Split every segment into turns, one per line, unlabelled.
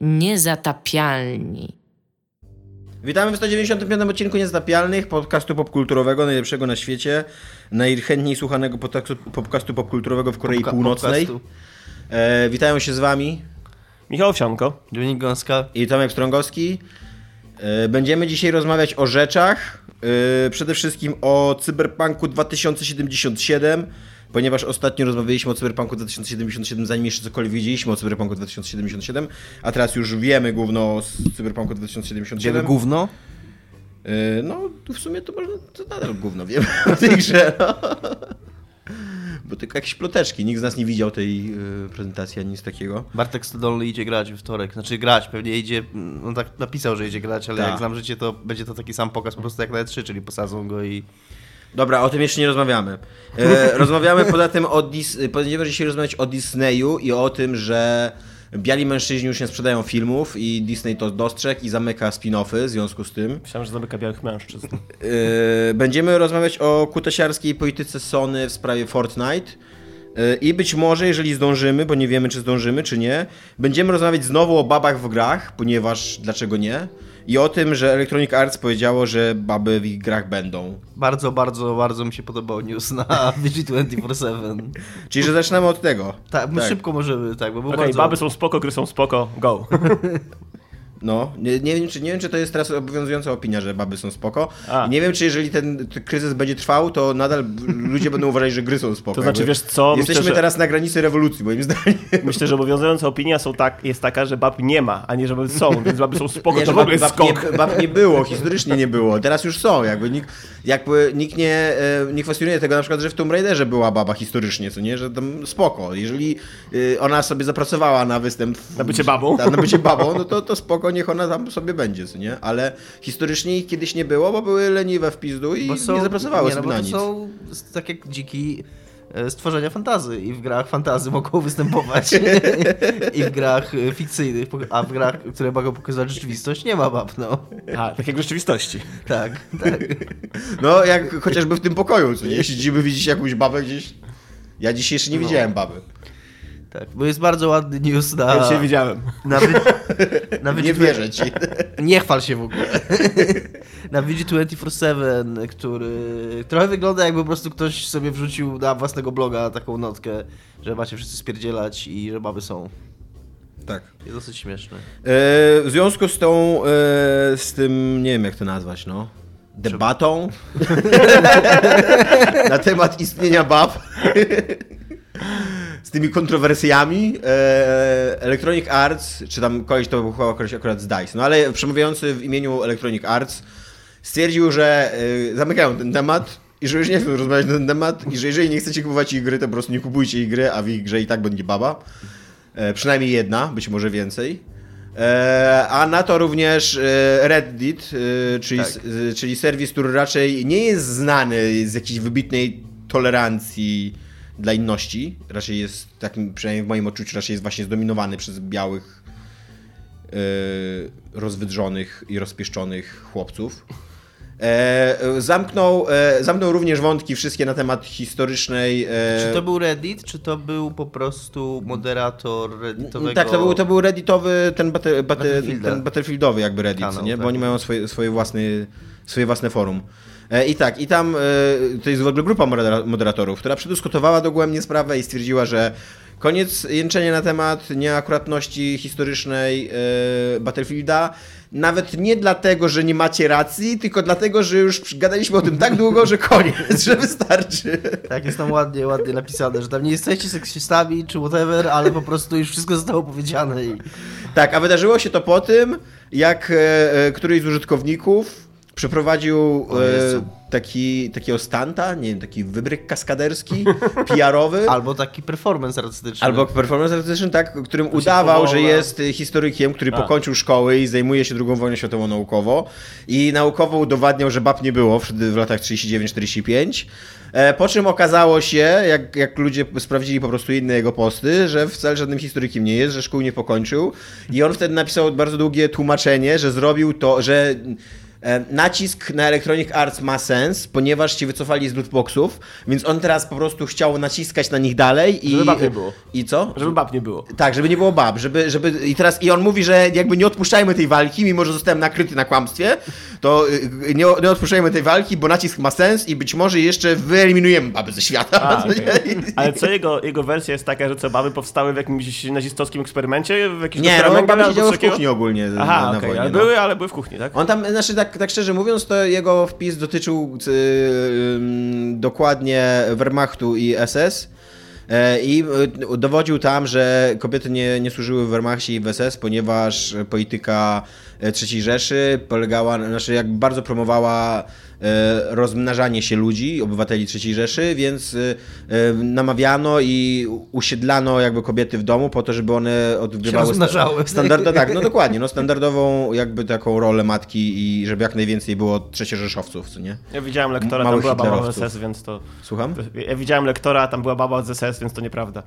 Niezatapialni.
Witamy w 195 odcinku Niezatapialnych, podcastu popkulturowego, najlepszego na świecie, najchętniej słuchanego podcastu, podcastu popkulturowego w Korei
Popka-
Północnej. E, witają się z wami
Michał Owsianko.
Dominik Gąska.
i Tomek Strągowski. E, będziemy dzisiaj rozmawiać o rzeczach, e, przede wszystkim o Cyberpunku 2077, ponieważ ostatnio rozmawialiśmy o Cyberpunku 2077, zanim jeszcze cokolwiek wiedzieliśmy o Cyberpunku 2077, a teraz już wiemy główno o Cyberpunku 2077.
Wiemy gówno?
Yy, No, tu w sumie to można, to nadal gówno wiemy o tej grze, no. Bo tylko jakieś ploteczki, nikt z nas nie widział tej yy, prezentacji, ani nic takiego.
Bartek Stodolny idzie grać we wtorek. Znaczy grać, pewnie idzie, on tak napisał, że idzie grać, ale
Tak.
jak znam życie, to będzie to taki sam pokaz po prostu jak na E3, czyli posadzą go i...
Dobra, o tym jeszcze nie rozmawiamy. E, rozmawiamy poza tym o Dis... Będziemy dzisiaj rozmawiać o Disneyu i o tym, że biali mężczyźni już nie sprzedają filmów i Disney to dostrzegł i zamyka spin-offy w związku z tym.
Myślałem, że zamyka białych mężczyzn.
Yy, Będziemy rozmawiać o kutesiarskiej polityce Sony w sprawie Fortnite. Yy, I być może, jeżeli zdążymy, bo nie wiemy, czy zdążymy, czy nie, będziemy rozmawiać znowu o babach w grach, ponieważ dlaczego nie? I o tym, że Electronic Arts powiedziało, że baby w ich grach będą.
Bardzo, bardzo, bardzo mi się podobał news na VG247.
Czyli, że zaczynamy od tego.
Tak, my szybko możemy, tak, bo
Okej,
bardzo...
baby są spoko, gry są spoko, go.
No, nie, nie, wiem, czy, nie wiem, czy to jest teraz obowiązująca opinia, że baby są spoko.
A.
Nie wiem, czy jeżeli ten, ten kryzys będzie trwał, to nadal ludzie będą uważać, że gry są spoko.
To znaczy, wiesz co,
Jesteśmy
myślę, że-
teraz na granicy rewolucji, moim zdaniem.
Myślę, że obowiązująca opinia są tak, jest taka, że bab nie ma, a nie, że baby są, więc baby są spoko,
Nie,
to
że
w ogóle
bab, bab,
skok.
nie, bab nie było, historycznie nie było, teraz już są, jakby nikt, jakby nikt nie, e, nie kwestionuje tego na przykład, że w Tomb Raiderze była baba historycznie, co nie, że tam spoko, jeżeli e, ona sobie zapracowała na występ... w-
Na bycie babą?
Na, na bycie babą, no to, to spoko, niech ona tam sobie będzie, nie, ale historycznie ich kiedyś nie było, bo były leniwe w pizdu i
są,
nie zapracowały
nie, no,
sobie
bo
na
to
nic.
są tak jak dziki e, stworzenia fantazy i w grach fantazy mogą występować i w grach e, fikcyjnych, a w grach, które mogą pokazać rzeczywistość nie ma bab, no.
A, tak jak w rzeczywistości.
Tak, tak.
No, jak chociażby w tym pokoju, co nie, siedzimy, widzieć jakąś babę gdzieś... Ja dzisiaj jeszcze nie
No.
widziałem baby.
Tak, bo jest bardzo ładny news na...
Ja dzisiaj widziałem.
na, wy... na
Nie wierzę ci.
Nie chwal się w ogóle. na VG247, który trochę wygląda jakby po prostu ktoś sobie wrzucił na własnego bloga taką notkę, że macie wszyscy spierdzielać i że baby są.
Tak.
Jest dosyć śmieszne.
E, W związku z tą, e, z tym, nie wiem jak to nazwać, no, debatą na temat istnienia bab, z tymi kontrowersjami, e, Electronic Arts, czy tam koleś to był chyba koleś akurat z DICE, no ale przemawiający w imieniu Electronic Arts stwierdził, że e, zamykają ten temat i że już nie chcą rozmawiać na ten temat i że jeżeli nie chcecie kupować ich gry, to po prostu nie kupujcie ich gry, a w ich grze i tak będzie baba. E, przynajmniej jedna, być może więcej. A na to również Reddit, czyli,
Tak.
czyli serwis, który raczej nie jest znany z jakiejś wybitnej tolerancji dla inności. Raczej jest takim, przynajmniej w moim odczuciu, raczej jest właśnie zdominowany przez białych, e, rozwydrzonych i rozpieszczonych chłopców. E, zamknął, e, zamknął również wątki wszystkie na temat historycznej. E,
Czy to był Reddit, czy to był po prostu moderator redditowego?
tak, to był, to był redditowy, ten, battle,
Battlefielda.
ten battlefieldowy jakby reddit,
Kanał,
nie? bo
tak.
oni mają swoje, swoje, własne, swoje własne forum. E, I tak, i tam e, to jest w ogóle grupa modera- moderatorów, która przedyskutowała dogłębnie sprawę i stwierdziła, że koniec jęczenia na temat nieakuratności historycznej e, Battlefielda, nawet nie dlatego, że nie macie racji, tylko dlatego, że już gadaliśmy o tym tak długo, że koniec, że wystarczy.
Tak, jest tam ładnie, ładnie napisane, że tam nie jesteście seksistami czy whatever, ale po prostu już wszystko zostało powiedziane i...
Tak, a wydarzyło się to po tym, jak któryś z użytkowników przeprowadził e, taki, takiego stanta, nie wiem, taki wybryk kaskaderski, PR-owy.
Albo taki performance artystyczny.
Albo performance artystyczny, tak, którym udawał, że jest historykiem, który
A.
pokończył szkoły i zajmuje się II wojną światową naukowo. I naukowo udowadniał, że bab nie było wtedy w latach 39-45. E, Po czym okazało się, jak, jak ludzie sprawdzili po prostu inne jego posty, że wcale żadnym historykiem nie jest, że szkół nie pokończył. I on wtedy napisał bardzo długie tłumaczenie, że zrobił to, że nacisk na Electronic Arts ma sens, ponieważ ci wycofali z lootboxów, więc on teraz po prostu chciał naciskać na nich dalej i...
Żeby bab nie było.
I co?
Żeby bab nie było.
Tak, żeby nie było bab, żeby, żeby i teraz i on mówi, że jakby nie odpuszczajmy tej walki, mimo że zostałem nakryty na kłamstwie, to y, nie, nie odpuszczajmy tej walki, bo nacisk ma sens i być może jeszcze wyeliminujemy baby ze świata.
A, okej. Ale co jego, jego wersja jest taka, że co, baby powstały w jakimś nazistowskim eksperymencie? W jakimś
Nie, no baby siedziały w kuchni ogólnie
Aha,
na, na
okej,
wojnie.
ale
no.
były, ale były w kuchni, tak?
On tam, znaczy tak, tak szczerze mówiąc, to jego wpis dotyczył y, ym, dokładnie Wehrmachtu i SS. e, I y, dowodził tam, że kobiety nie, nie służyły w Wehrmachcie i w SS, ponieważ polityka III Rzeszy polegała, na- znaczy jakby bardzo promowała e, rozmnażanie się ludzi, obywateli III Rzeszy, więc e, e, namawiano i usiedlano jakby kobiety w domu po to, żeby one odgrywały
rozmnażały.
standardo, tak, no dokładnie, no standardową jakby taką rolę matki i żeby jak najwięcej było trzeciorzeszowców, co nie?
Ja widziałem lektora,
Małych
tam była baba z. SS, więc to...
Słucham?
Ja widziałem lektora, tam była baba z SS, więc to nieprawda.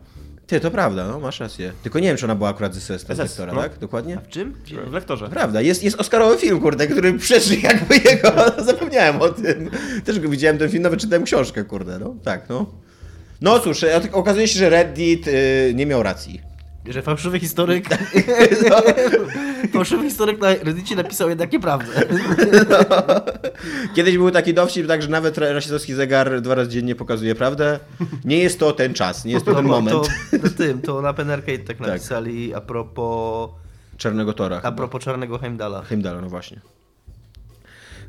Ty, to prawda, no masz rację. Tylko nie wiem, czy ona była akurat z SS, ta
SS,
lektora,
no.
tak? Dokładnie?
W czym?
W lektorze.
Prawda, jest, jest Oscarowy film, kurde, który przeżył jakby jego, zapomniałem o tym. Też go widziałem ten film, nawet czytałem książkę, kurde, no, tak, no. No cóż, e, okazuje się, że Reddit y, nie miał racji.
Że fałszywy historyk.
No.
fałszywy historyk na Reddicie napisał jednak nieprawdę.
Kiedyś był taki dowcip, tak, że nawet ra- rasistowski zegar dwa razy dziennie pokazuje prawdę. Nie jest to ten czas, nie jest to ten
bo
moment.
To, to tym, to na Pen Arcade tak napisali a propos,
Czarnego Tora.
a propos Czarnego Heimdala.
Heimdalla, no właśnie.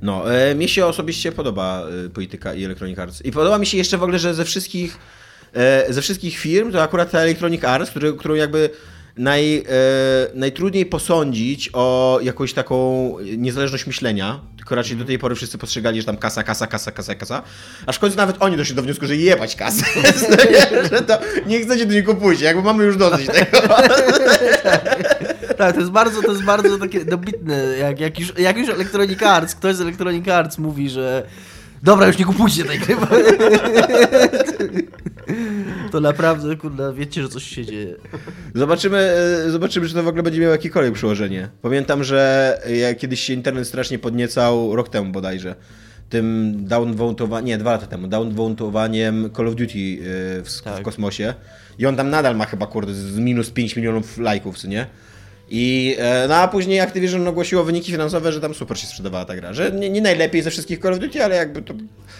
No, e, mi się osobiście podoba e, polityka i Electronic Arts. I podoba mi się jeszcze w ogóle, że ze wszystkich, e, ze wszystkich firm, to akurat ta Electronic Arts, który, którą jakby naj, e, najtrudniej posądzić o jakąś taką niezależność myślenia, tylko raczej do tej pory wszyscy postrzegali, że tam kasa, kasa, kasa, kasa, kasa, aż w końcu nawet oni doszli do wniosku, że jebać kasę, że to nie chcecie do niej kupujcie, jakby mamy już dosyć tego.
Tak, to jest bardzo, to jest bardzo takie dobitne. Jak, jak, już, jak już Electronic Arts, ktoś z Electronic Arts mówi, że dobra, już nie kupujcie tej gry. To naprawdę, kurde, wiecie, że coś się dzieje.
Zobaczymy, e, zobaczymy, czy to w ogóle będzie miało jakiekolwiek przełożenie. Pamiętam, że kiedyś się internet strasznie podniecał, rok temu bodajże, tym downvotowaniem, nie, dwa lata temu, downvotowaniem Call of Duty e, w, w
Tak.
kosmosie. I on tam nadal ma chyba, kurde, z minus 5 milionów lajków, co nie? I, e, no a później Activision ogłosiło wyniki finansowe, że tam super się sprzedawała ta gra. Że nie, nie najlepiej ze wszystkich Call of Duty, ale jakby to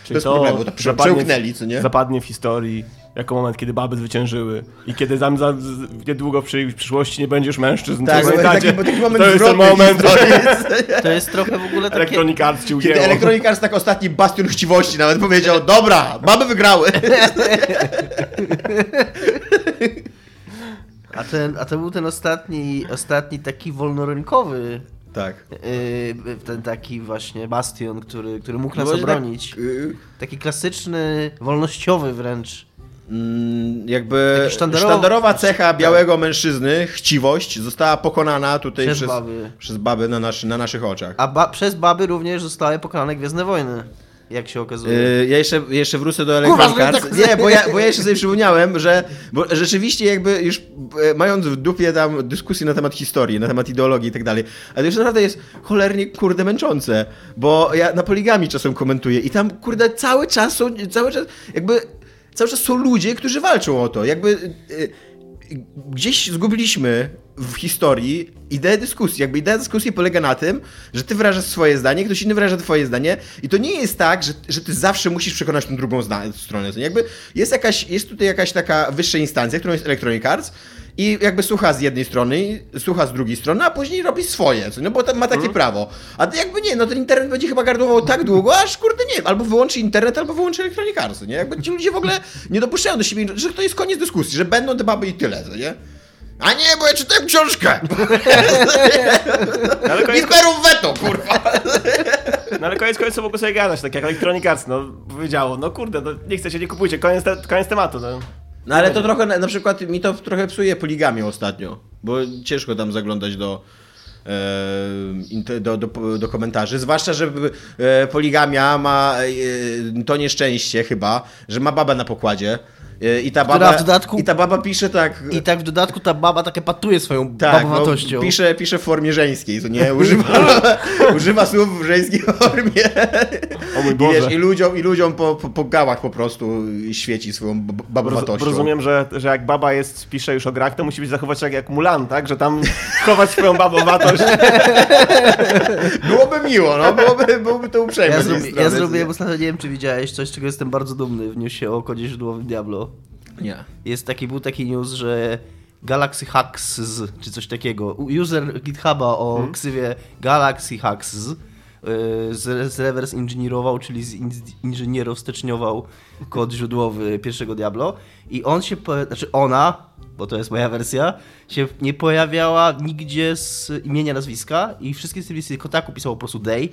Czyli
bez problemu, to
zapadnie w-
przełknęli, co nie?
Zapadnie w historii jako moment, kiedy baby zwyciężyły i kiedy tam za, z, niedługo przy, w przyszłości nie będziesz mężczyzn.
Tak,
to,
bo
pamiętacie?
taki, taki moment
to jest ten moment,
historii.
To jest trochę w ogóle takie...
Electronic Arts ci
Kiedy
ujęło.
Electronic Arts tak ostatni bastion chciwości nawet powiedział, dobra, baby wygrały.
A, ten, a to był ten ostatni, ostatni taki wolnorynkowy,
Tak.
yy, ten taki właśnie bastion, który, który mógł nas
No właśnie
obronić.
Tak, y,
Taki klasyczny, wolnościowy wręcz.
mm, jakby
Taki sztandarowy-
sztandarowa cecha białego mężczyzny, chciwość, została pokonana tutaj
Przez
przez,
baby.
przez baby na, nasz, na naszych oczach.
A ba przez baby również zostały pokonane Gwiezdne Wojny, jak się okazuje.
Y, Ja jeszcze, jeszcze wrócę do Electronic Arts.
tak-
Nie, bo ja, bo ja jeszcze sobie przypomniałem, że bo rzeczywiście jakby już e, mając w dupie tam dyskusję na temat historii, na temat ideologii i tak dalej, ale to już naprawdę jest cholernie kurde męczące, bo ja na poligami czasem komentuję i tam kurde cały czas są, cały czas jakby cały czas są ludzie, którzy walczą o to. Jakby e, gdzieś zgubiliśmy w historii ideę dyskusji. Jakby idea dyskusji polega na tym, że ty wyrażasz swoje zdanie, ktoś inny wyraża twoje zdanie i to nie jest tak, że, że ty zawsze musisz przekonać tą drugą stronę. Jakby jest, jakaś, jest tutaj jakaś taka wyższa instancja, którą jest Electronic Arts i jakby słucha z jednej strony, słucha z drugiej strony, a później robi swoje, no bo ma takie prawo. A jakby nie, no ten internet będzie chyba gardłował tak długo, aż kurde nie wiem, albo wyłączy internet, albo wyłączy Electronic Arts, nie? Jakby ci ludzie w ogóle nie dopuszczają do siebie, że to jest koniec dyskusji, że będą te baby i tyle, co nie? A nie, bo ja czytałem książkę!
No, ale koniec,
kurwa!
no ale koniec końców mogło sobie gadać, tak jak Electronic Arts, no powiedziało, no kurde, no, nie chcecie, nie kupujcie, koniec, te, koniec tematu. No.
No ale to trochę, na przykład mi to trochę psuje poligamię ostatnio, bo ciężko tam zaglądać do, e, do, do, do komentarzy, zwłaszcza, że e, poligamia ma e, to nieszczęście chyba, że ma babę na pokładzie. E, I ta baba,
w dodatku-
I ta baba pisze tak...
I tak w dodatku ta baba takie patuje swoją
tak,
babowatością.
no, pisze, pisze w formie żeńskiej, to nie? Używa, używa słów w żeńskiej formie.
O mój
I,
Boże.
wiesz, i ludziom, i ludziom po, po, po gałach po prostu świeci swoją babowatością.
rozumiem, że, że jak baba jest, pisze już o grach, to musi być zachować się jak, jak Mulan, tak? Że tam chować swoją babowatość.
Byłoby miło, no, byłoby, byłoby to uprzejme.
Ja, zrobi, ja zrobiłem ostatnio, nie wiem czy widziałeś, coś czego jestem bardzo dumny w newsie o kodzie źródłowym Diablo.
Nie.
Jest taki, był taki news, że Galaxy Hacks, z, czy coś takiego, user GitHuba o
Hmm?
ksywie Galaxy Hacks z, y, inżynierował, czyli zinżynierowsteczniował kod źródłowy pierwszego Diablo i on się, znaczy ona, bo to jest moja wersja, się nie pojawiała nigdzie z imienia, nazwiska i wszystkie serwisy Kotaku pisało po prostu day,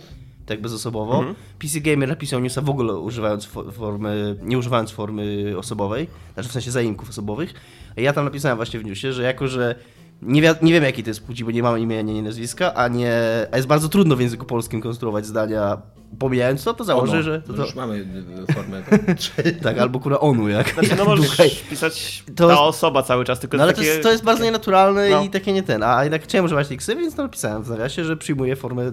tak bezosobowo. PC Gamer napisał newsa w ogóle używając fo- formy, nie używając formy osobowej, znaczy w sensie zaimków osobowych. A ja tam napisałem właśnie w newsie, że jako, że nie, wi- nie wiem jakiej to jest płci, bo nie mamy imienia, nie nazwiska, a nie, a jest bardzo trudno w języku polskim konstruować zdania pomijając to, to założę,
Ono.
że to, to,
Już mamy y, formę.
tak, albo kurwa onu, jak,
Znaczy, no możesz pisać
To-
ta osoba cały czas, tylko
No ale to
takie...
jest, to jest bardzo nienaturalne
No.
i takie nie ten. A jednak chciałem używać tej ksywy, więc to napisałem w nawiasie, że przyjmuję formę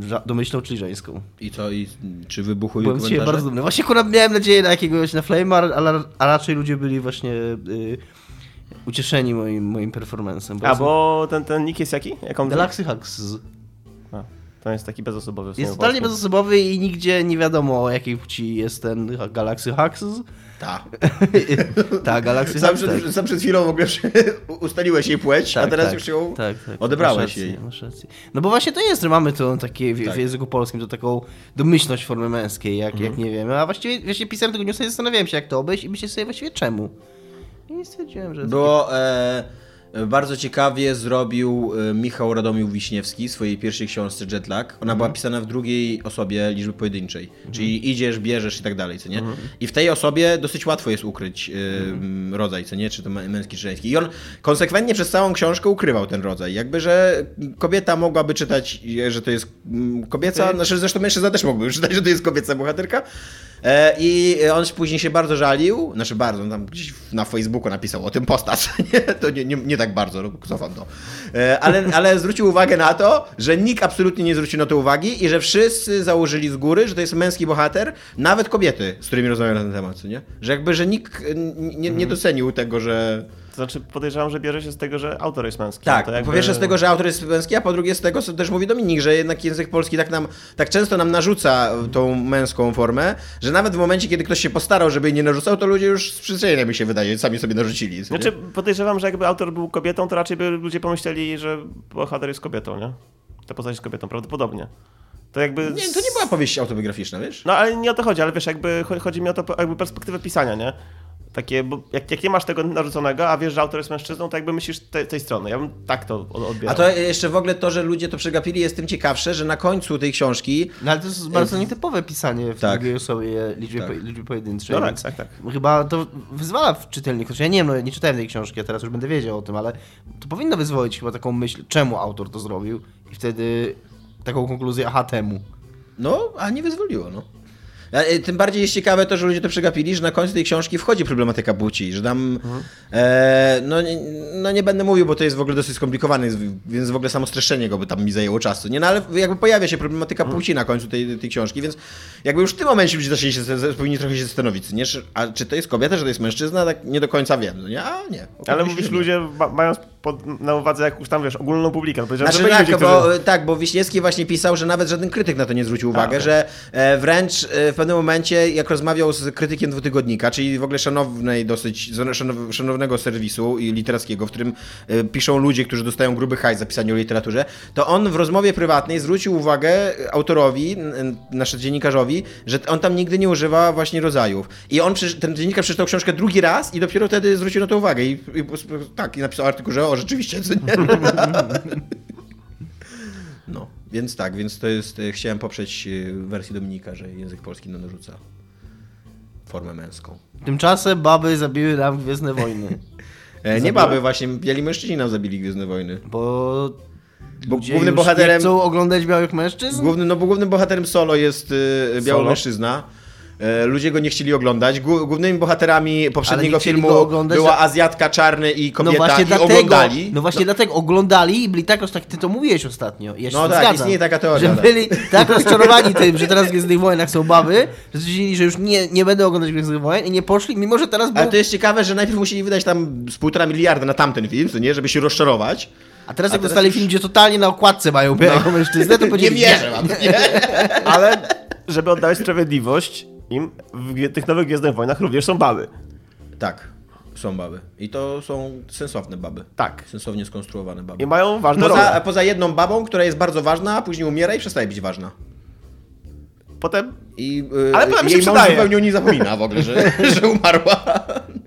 ża- domyślną, czyli żeńską.
I co? I, czy wybuchły
Byłem
komentarze?
bardzo dumny. Właśnie akurat miałem nadzieję na jakiegoś na Flame'a, ale a raczej ludzie byli właśnie y, ucieszeni moim, moim performancem.
A, bo ten, ten nick jest jaki? Jaką
Galaxy Hacks
A, to jest taki bezosobowy.
jest totalnie bezosobowy i nigdzie nie wiadomo o jakiej płci jest ten Galaxy Hacks.
Tak.
tak, Galaxy
Sam
Hacks.
przed,
tak.
sam przed chwilą w ogóle ustaliłeś jej płeć, a
Tak,
teraz
tak,
już ją
tak, tak.
odebrałeś
masz rację,
jej.
Masz rację. No bo właśnie to jest, że mamy to takie w,
Tak.
w języku polskim, to taką domyślność formy męskiej, jak,
Mhm.
jak nie wiem. A właściwie, właściwie pisałem tego newsa i zastanawiałem się, jak to obejść i myślę sobie właściwie czemu. I stwierdziłem, że...
Było e, bardzo ciekawie zrobił e, Michał Radomił Wiśniewski w swojej pierwszej książce Jetlag. Ona była pisana w drugiej osobie liczby pojedynczej, czyli idziesz, bierzesz i tak dalej, co nie? I w tej osobie dosyć łatwo jest ukryć e, rodzaj, co nie? Czy to mę- męski, czy żeński. I on konsekwentnie przez całą książkę ukrywał ten rodzaj. Jakby, że kobieta mogłaby czytać, że to jest mm, kobieca, znaczy zresztą mężczyzna też mógłby czytać, że to jest kobieca bohaterka. E, I on później się bardzo żalił, znaczy bardzo, on tam gdzieś na Facebooku napisał o tym posta, co nie, to nie, nie, nie tak bardzo, cofam to. E, Ale, ale zwrócił uwagę na to, że nikt absolutnie nie zwrócił na to uwagi i że wszyscy założyli z góry, że to jest męski bohater, nawet kobiety, z którymi rozmawiam na ten temat, nie? Że jakby, że nikt nie, nie docenił tego, że...
Znaczy podejrzewam, że bierze się z tego, że autor jest męski.
Tak,
No to
po pierwsze z tego, że autor jest męski, a po drugie z tego, co też mówi Dominik, że jednak język polski tak nam, tak często nam narzuca tą męską formę, że nawet w momencie, kiedy ktoś się postarał, żeby jej nie narzucał, to ludzie już z przyzwyczajenia mi się wydaje, sami sobie narzucili. co nie?
Znaczy podejrzewam, że jakby autor był kobietą, to raczej by ludzie pomyśleli, że bohater jest kobietą, nie? Ta postać jest kobietą, prawdopodobnie. To jakby...
Nie, to nie była powieść autobiograficzna, wiesz?
No ale nie o to chodzi, ale wiesz, jakby cho- chodzi mi o to jakby perspektywę pisania, nie? Takie, bo jak, jak nie masz tego narzuconego, a wiesz, że autor jest mężczyzną, to jakby myślisz te, tej strony. Ja bym tak to od- odbierał.
A to jeszcze w ogóle to, że ludzie to przegapili jest tym ciekawsze, że na końcu tej książki
No ale to jest bardzo nietypowe pisanie w
Tak.
drugiej osobie liczby,
Tak.
po, liczby pojedynczej.
No tak, tak, tak.
Chyba to wyzwala w czytelniku. Ja nie wiem, no, nie czytałem tej książki, a teraz już będę wiedział o tym, ale to powinno wyzwolić chyba taką myśl, czemu autor to zrobił i wtedy taką konkluzję, aha, temu.
No, a nie wyzwoliło, no. E, Tym bardziej jest ciekawe to, że ludzie to przegapili, że na końcu tej książki wchodzi problematyka płci, że tam, e, no, nie, no nie będę mówił, bo to jest w ogóle dosyć skomplikowane, więc w ogóle samo streszczenie go by tam mi zajęło czasu, nie? No ale jakby pojawia się problematyka płci na końcu tej, tej książki, więc jakby już w tym momencie ludzie zaczęli się, powinni trochę się zastanowić, nie? A czy to jest kobieta, czy to jest mężczyzna? Tak nie do końca wiem, no nie? A nie.
Ale mówisz, ludzie ma, mając pod, na uwadze jakąś tam, wiesz, ogólną publikę. No,
Znaczy
że
tak,
ludzie,
bo,
którzy...
tak, bo Wiśniewski właśnie pisał, że nawet żaden krytyk na to nie zwrócił uwagi,
okej.
że e, wręcz e, w pewnym momencie, jak rozmawiał z krytykiem dwutygodnika, czyli w ogóle szanownej dosyć, szanow- szanownego serwisu i literackiego, w którym e, piszą ludzie, którzy dostają gruby hajs za pisanie o literaturze, to on w rozmowie prywatnej zwrócił uwagę autorowi, n- nasz dziennikarzowi, że on tam nigdy nie używa właśnie rodzajów. I on, ten dziennikarz przeczytał książkę drugi raz i dopiero wtedy zwrócił na to uwagę. I, i tak, i napisał artykuł, że o, rzeczywiście, co nie? No, więc tak, więc to jest, e, chciałem poprzeć e, wersję Dominika, że język polski nam narzuca formę męską.
Tymczasem baby zabiły nam Gwiezdne Wojny,
E, nie baby, właśnie biali mężczyźni nam zabili Gwiezdne Wojny.
bo
Bo
ludzie
głównym bohaterem-
chcą oglądać białych mężczyzn?
Główny, no bo głównym bohaterem solo jest e, biały mężczyzna. E, Ludzie go nie chcieli oglądać. Głó- Głównymi bohaterami poprzedniego filmu
oglądać,
była Azjatka, czarny i
No
kobieta
właśnie
i
dlatego,
oglądali.
no właśnie dlatego oglądali i byli tak, tak ty to mówiłeś ostatnio. Ja
No tak,
zgadzam,
istnieje taka teoria,
Że
tak.
byli tak rozczarowani tym, że teraz w Gwiezdnych Wojnach są baby, że stwierdzili, że już nie, nie będą oglądać Gwiezdnych Wojen i nie poszli, mimo że teraz był...
Ale to jest ciekawe, że najpierw musieli wydać tam z półtora miliarda na tamten film, nie, żeby się rozczarować.
A teraz jak
teraz
dostali
już-
film, gdzie totalnie na okładce mają białego mężczyznę, to
Nie
powiedzieli,
wierzę wam, nie?
Ale żeby oddawać sprawiedliwość im, w tych nowych Gwiezdnych Wojnach również są baby.
Tak, są baby. I to są sensowne baby.
Tak.
Sensownie skonstruowane baby.
I mają ważne
Poza,
role.
poza jedną babą, która jest bardzo ważna, a później umiera i przestaje być ważna.
Potem
I yy,
Ale potem się przydaje.
zupełnie o niej zapomina w ogóle, że, że umarła.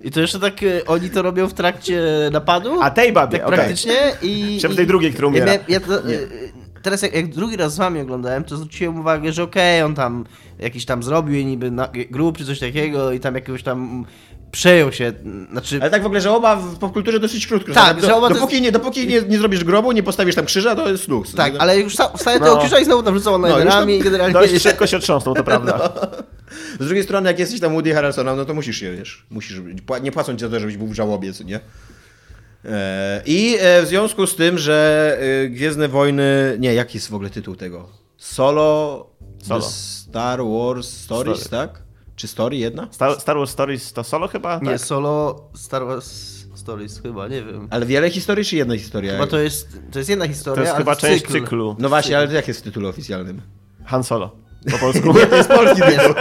I to jeszcze tak e, oni to robią w trakcie napadu.
A tej babie,
tak
okej.
praktycznie i... I-
tej drugiej, która umiera.
Ja, ja to, teraz jak, jak drugi raz z wami oglądałem, to zwróciłem uwagę, że okej, on tam jakiś tam zrobił niby na, grup czy coś takiego i tam jakiegoś tam przejął się, znaczy...
Ale tak w ogóle, że oba w popkulturze dosyć krótko.
Tak,
Do,
że oba to
dopóki nie, dopóki nie, nie zrobisz grobu, nie postawisz tam krzyża, to jest luz.
Tak,
Nie?
ale już sta- wstaje
No.
tego krzyża i znowu tam rzucał
No, już
ramię
tam-
i generalnie...
dość szybko się trząsną, to prawda.
Z drugiej strony, jak jesteś tam Woody Harrelsonem, no to musisz się, wiesz, musisz, nie płacą ci za to, żebyś był w żałobie, co nie? E, I e, w związku z tym, że e, Gwiezdne Wojny, nie, jaki jest w ogóle tytuł tego? Solo,
Solo.
Star Wars Stories,
Story.
tak? Czy Story jedna?
Star, Star Wars Stories to solo chyba?
Nie,
Tak.
solo Star Wars Stories chyba, nie wiem.
Ale wiele historii, czy jedna historia?
Chyba to jest, to jest jedna historia,
To jest chyba część
cykl.
cyklu.
No właśnie, ale jak jest w tytule oficjalnym?
Han Solo. Po polsku.
To jest polski tytuł.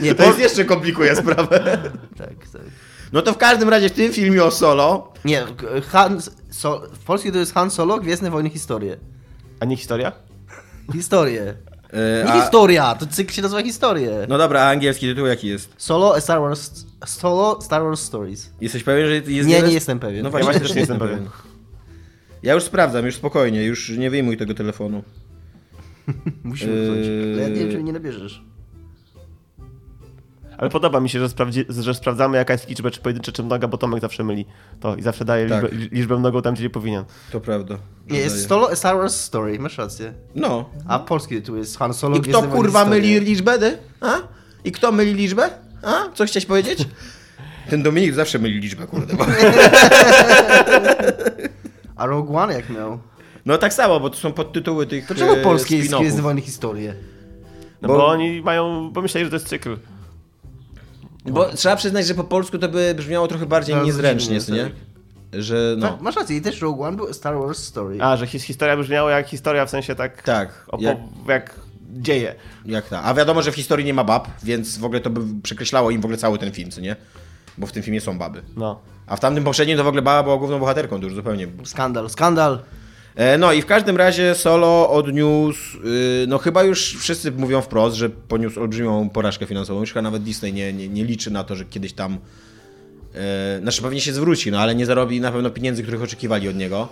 Nie,
To jest jeszcze komplikuje sprawę.
Tak, tak.
No to w każdym razie w tym filmie o Solo
Nie, Han, so, w polskim to jest Han Solo, Gwiezdne Wojny Historie.
A nie historia?
Historie.
e,
Nie
a-
historia, to cykl się nazywa Historie.
No dobra, a angielski tytuł jaki jest?
Solo, a Star Wars, Solo, Star Wars Stories.
Jesteś pewien, że jest
Nie,
jeden-
nie jestem pewien.
No
Ja
właśnie,
właśnie
też nie
nie
jestem pewien. Ja już sprawdzam, już spokojnie, już nie wyjmuj tego telefonu.
Musimy
Yy.
wrócić. Ja nie wiem, czy mnie nie nabierzesz.
Ale podoba mi się, że, sprawdzi, że sprawdzamy jaka jest liczba, czy pojedyncza, czy mnoga, bo Tomek zawsze myli to i zawsze daje
Tak.
liczbę, liczbę mnogą tam, gdzie nie powinien.
To prawda.
Nie, jest a Star Wars Story, masz rację.
No.
A polski tytuł jest Han Solo,
I kto kurwa myli liczbę, ty? A? I kto myli liczbę? A? Co chciałeś powiedzieć? Ten Dominik zawsze myli liczbę, kurde.
A Rogue One jak miał?
No tak samo, bo to są podtytuły tych
To czemu
e,
polskie jest Wojny Historie?
No
Bo-
bo, oni mają, bo myśleli, że to jest cykl.
Bo trzeba przyznać, że po polsku to by brzmiało trochę bardziej
Bardzo
niezręcznie,
dziwnie,
nie? Że no.
Tak, masz rację, i też Rogue One był Star Wars Story.
A, że his, historia brzmiała jak historia, w sensie tak,
Tak. Jak,
jak dzieje.
jak ta. A wiadomo, że w historii nie ma bab, więc w ogóle to by przekreślało im w ogóle cały ten film, co nie? Bo w tym filmie są baby.
No.
A w tamtym poprzednim to w ogóle baba była główną bohaterką, to już zupełnie.
Skandal, skandal.
E, No i w każdym razie Solo odniósł, y, no chyba już wszyscy mówią wprost, że poniósł olbrzymią porażkę finansową. Już chyba nawet Disney nie, nie, nie liczy na to, że kiedyś tam, e, znaczy pewnie się zwróci, no ale nie zarobi na pewno pieniędzy, których oczekiwali od niego.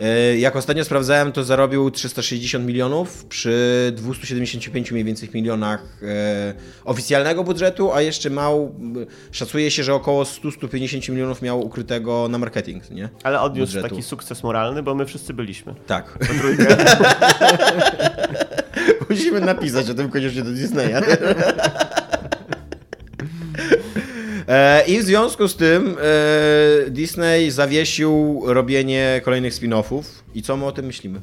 E, Jak ostatnio sprawdzałem, to zarobił 360 milionów przy 275 mniej więcej milionach e, oficjalnego budżetu, a jeszcze miał, szacuje się, że około 100-150 milionów miał ukrytego na marketing, nie?
Ale odniósł
Budżetu.
taki sukces moralny, bo my wszyscy byliśmy.
Tak. Musimy napisać o tym koniecznie do Disneya. E, I w związku z tym e, Disney zawiesił robienie kolejnych spin-offów. I co my o tym myślimy?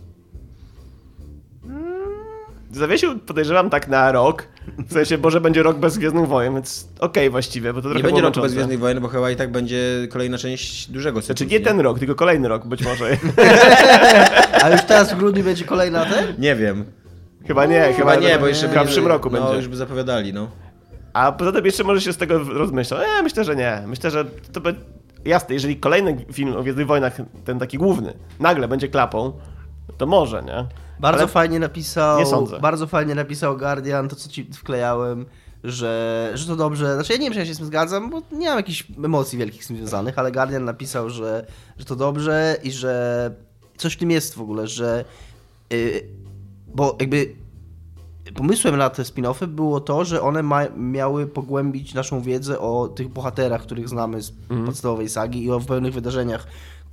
Zawiesił, podejrzewam, tak na rok. W sensie, bo że będzie rok bez Gwiezdnych Wojen, więc okej właściwie, bo to
Nie
trochę
będzie
było
roku bez. Gwiezdnych Wojen, bo chyba i tak będzie kolejna część dużego cyklu.
Znaczy nie ten rok, tylko kolejny rok być może.
A już teraz w grudniu będzie kolejna ten?
Nie wiem.
chyba nie,
Chyba nie, bo jeszcze
chyba w
będzie-
przyszłym roku
no,
będzie.
już by zapowiadali, no.
A poza tym jeszcze może się z tego rozmyślał. E, myślę, że nie. Myślę, że to będzie... Jasne, jeżeli kolejny film o Gwiezdnych Wojnach, ten taki główny, nagle będzie klapą, to może, nie?
Bardzo
Ale-
fajnie napisał.
Nie sądzę.
Bardzo fajnie napisał Guardian, to co ci wklejałem, że, że to dobrze. Znaczy ja nie wiem, czy ja się z tym zgadzam, bo nie mam jakichś emocji wielkich z tym związanych, ale Guardian napisał, że, że to dobrze i że coś w tym jest w ogóle, że. Yy, bo jakby pomysłem na te spin-offy było to, że one ma, miały pogłębić naszą wiedzę o tych bohaterach, których znamy z podstawowej sagi i o pewnych wydarzeniach,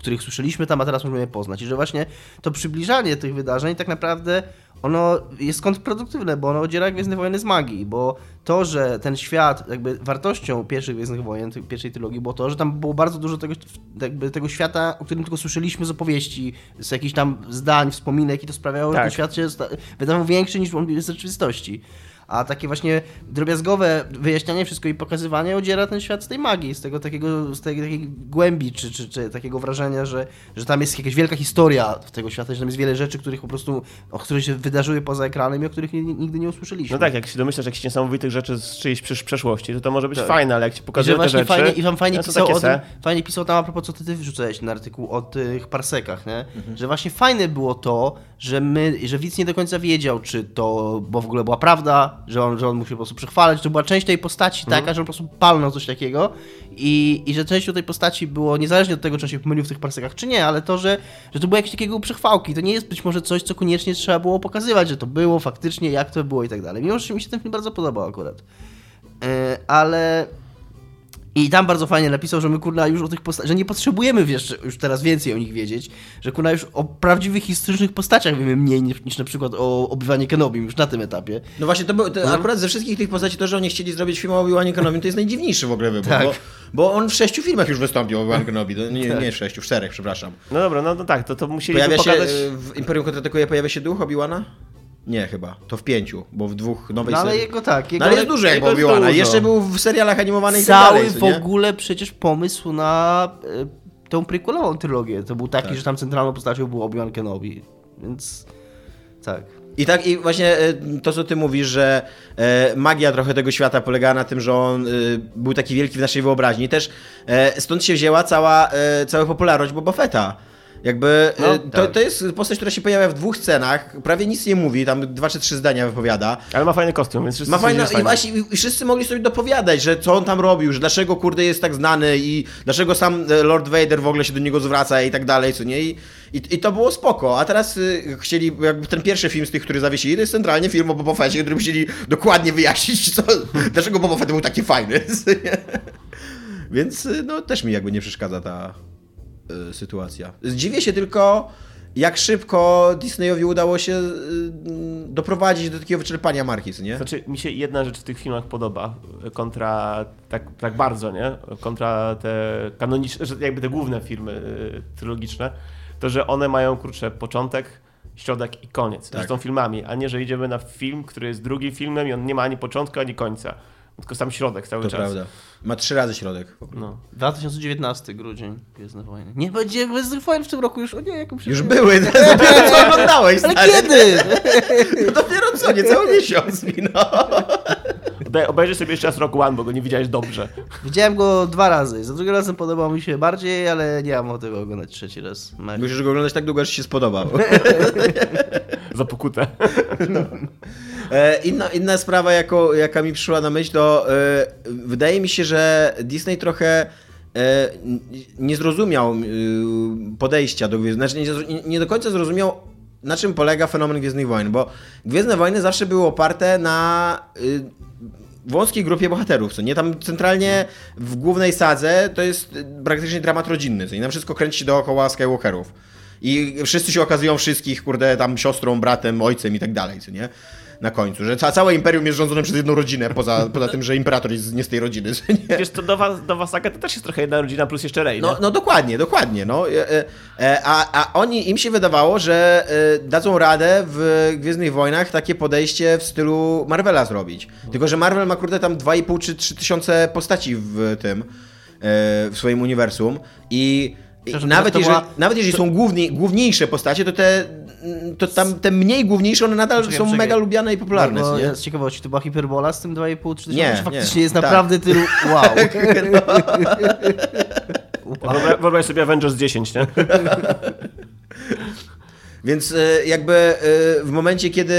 których słyszeliśmy tam, a teraz możemy je poznać. I że właśnie to przybliżanie tych wydarzeń tak naprawdę ono jest kontrproduktywne, bo ono odziera Gwiezdne Wojny z magii, bo to, że ten świat, jakby wartością pierwszych Gwiezdnych Wojen, pierwszej trylogii było to, że tam było bardzo dużo tego, jakby tego świata, o którym tylko słyszeliśmy z opowieści, z jakichś tam zdań, wspominek i to sprawiało, że
Tak.
ten świat się wydawał większy niż on jest w rzeczywistości. A takie właśnie drobiazgowe wyjaśnianie wszystko i pokazywanie odziera ten świat z tej magii, z tego takiego, z tej takiej głębi, czy, czy, czy takiego wrażenia, że, że tam jest jakaś wielka historia tego świata, że tam jest wiele rzeczy, których po prostu, o których się wydarzyły poza ekranem i o których ni- nigdy nie usłyszeliśmy.
No tak, jak się domyślasz jakichś niesamowitych rzeczy z czyjejś przeszłości, to to może być
Tak.
fajne, ale jak ci pokazują te rzeczy...
fajnie, i tam fajnie
no
pisał o tym, fajnie pisał tam a propos, co ty, ty wrzucałeś na artykuł o tych parsekach, nie?
Mhm.
Że właśnie fajne było to, że my, że widz nie do końca wiedział, czy to, bo w ogóle była prawda, że on, że on musi po prostu przechwalać, że to była część tej postaci
Mhm.
taka, że on po prostu palnął coś takiego i, i że częścią tej postaci było, niezależnie od tego, czy on się pomylił w tych parsekach, czy nie, ale to, że, że to było jakieś takiego przechwałki, to nie jest być może coś, co koniecznie trzeba było pokazywać, że to było faktycznie, jak to było i tak dalej. Mimo, że mi się ten film bardzo podobał akurat. E, ale i tam bardzo fajnie napisał, że my kurna już o tych postaciach, że nie potrzebujemy wiesz, już teraz więcej o nich wiedzieć, że kurna już o prawdziwych historycznych postaciach wiemy mniej niż, niż na przykład o obywaniu Kenobi już na tym etapie.
No właśnie, to, był, to
Mhm.
akurat ze wszystkich tych postaci to, że oni chcieli zrobić film o Obi-Wanie Kenobim, to jest najdziwniejszy w ogóle wybór,
Tak.
bo, bo on w sześciu filmach już wystąpił Obi-Wan Kenobi, nie,
Tak.
nie w sześciu, w czterech, przepraszam.
No dobra, no, no tak, to, to musieli
Pojawia się,
pokazać...
y, w Imperium Kontratakuje pojawia się duch Obi-Wana? Nie chyba, to w pięciu, bo w dwóch nowej
No ale
serii.
jego tak, jego
No ale jest duży jakby
jego jest
Obi-Wana,
dużo.
jeszcze był w serialach animowanych i tak
cały
dalej,
w
nie?
ogóle przecież pomysł na e, tą prequelową trylogię. To był taki,
Tak.
że tam centralną postacią był Obi-Wan Kenobi. Więc tak.
I tak, i właśnie e, to, co ty mówisz, że e, magia trochę tego świata polegała na tym, że on był taki wielki w naszej wyobraźni. Też stąd się wzięła cała, cała popularność Boba Fetta. Jakby e,
No,
to,
tak.
to jest postać, która się pojawia w dwóch scenach, prawie nic nie mówi, tam dwa czy trzy zdania wypowiada.
Ale ma fajny kostium, więc wszyscy
Ma
że
i właśnie i wszyscy mogli sobie dopowiadać, że co on tam robił, że dlaczego kurde jest tak znany i dlaczego sam e, Lord Vader w ogóle się do niego zwraca i tak dalej, co nie? I, i, i to było spoko, a teraz y, chcieli, jakby ten pierwszy film z tych, który zawiesili, to jest centralnie film o Boba Fettie, który musieli dokładnie wyjaśnić, co, dlaczego Boba Fett był taki fajny. Więc no też mi jakby nie przeszkadza ta sytuacja. Dziwię się tylko, jak szybko Disneyowi udało się y, doprowadzić do takiego wyczerpania marki, co nie?
Znaczy, mi się jedna rzecz w tych filmach podoba, kontra, tak, tak bardzo, nie? Kontra te kanoniczne, jakby te główne filmy y, trylogiczne, to że one mają, kurczę, początek, środek i koniec.
Tak.
Że są filmami, a nie, że idziemy na film, który jest drugim filmem i on nie ma ani początku, ani końca. Tylko sam środek cały
To
czas.
prawda. Ma trzy razy środek.
No.
2019 grudzień, Gwiezdne Wojny. Nie będzie Gwiezdnych Wojen w tym roku już, o nie, jak mi się
Już były, dopiero co oglądałeś,
Ale
stary.
kiedy?
No dopiero co, niecały miesiąc minął.
Obej- Obejrzyj sobie jeszcze raz Rock One, bo go nie widziałeś dobrze.
Widziałem go dwa razy. Za drugim razem podobał mi się bardziej, ale nie mam ochoty go oglądać trzeci raz. Mech.
Musisz go oglądać tak długo, aż ci się spodobał.
Za pokutę.
E, Inna, inna sprawa, jako, jaka mi przyszła na myśl, to e, wydaje mi się, że Disney trochę e, nie zrozumiał e, podejścia do Gwiezdnych Znaczy nie, nie, do końca zrozumiał, na czym polega fenomen Gwiezdnych Wojen, bo Gwiezdne Wojny zawsze były oparte na wąskiej grupie bohaterów, co nie? Tam centralnie w głównej sadze to jest praktycznie dramat rodzinny, co nie? Tam wszystko kręci się dookoła Skywalkerów. I wszyscy się okazują wszystkich, kurde, tam siostrą, bratem, ojcem i tak dalej, co nie? Na końcu, że ca całe imperium jest rządzone przez jedną rodzinę, poza, poza tym, że imperator jest nie z tej rodziny, nie?
Wiesz, to Nowa, Nowa Saga to też jest trochę jedna rodzina plus jeszcze Rey,
No, no dokładnie, dokładnie. No. E, e, e, A, a oni, im się wydawało, że dadzą radę w Gwiezdnych Wojnach takie podejście w stylu Marvela zrobić. Tylko, że Marvel ma kurde tam 2,5 czy 3 tysiące postaci w tym, w swoim uniwersum i
Przepraszam,
nawet,
to
jeżeli,
była-
nawet jeżeli są główni, główniejsze postacie, to te, to tam te mniej główniejsze, one nadal
Poczekaj,
są
poczekaj.
mega lubiane i popularne.
No,
co nie?
z ciekawości, to była hiperbola z tym 2,5 3
Nie,
Czy faktycznie
nie,
jest
tak.
naprawdę tylu... Wow.
Wyobraź, wyobraź sobie Avengers 10, nie?
Więc e, jakby e, w momencie, kiedy,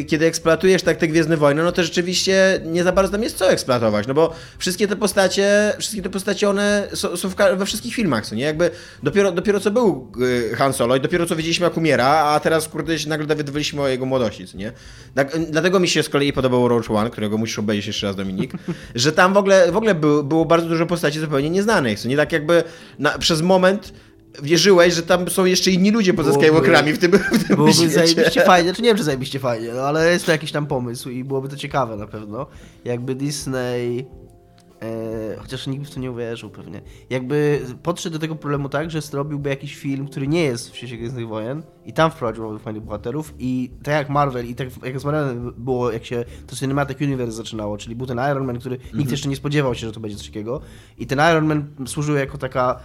e, kiedy eksploatujesz tak te Gwiezdne Wojny, no to rzeczywiście nie za bardzo tam jest co eksploatować, no bo wszystkie te postacie, wszystkie te postacie, one są, są we wszystkich filmach, co nie? Jakby dopiero, dopiero co był Han Solo i dopiero co wiedzieliśmy jak umiera, a teraz kurde się nagle dowiadywaliśmy o jego młodości, co nie? Tak, dlatego mi się z kolei podobał Rogue One, którego musisz obejrzeć jeszcze raz, Dominik, że tam w ogóle, w ogóle było bardzo dużo postaci zupełnie nieznanych, co nie? Tak jakby na, przez moment wierzyłeś, że tam są jeszcze inni ludzie poza
Byłoby-
Skywalkerami w tym, w tym
Byłoby
świecie.
zajebiście fajnie, znaczy nie wiem, czy zajebiście fajnie, no ale jest to jakiś tam pomysł i byłoby to ciekawe na pewno. Jakby Disney, e, chociaż nikt w to nie uwierzył pewnie, jakby podszedł do tego problemu tak, że zrobiłby jakiś film, który nie jest w świecie Gwiezdnych Wojen i tam wprowadził nowych fajnych bohaterów i tak jak Marvel i tak jak z Marvelem było, jak się to Cinematic Universe zaczynało, czyli był ten Iron Man, który nikt jeszcze nie spodziewał się, że to będzie coś takiego i ten Iron Man służył jako taka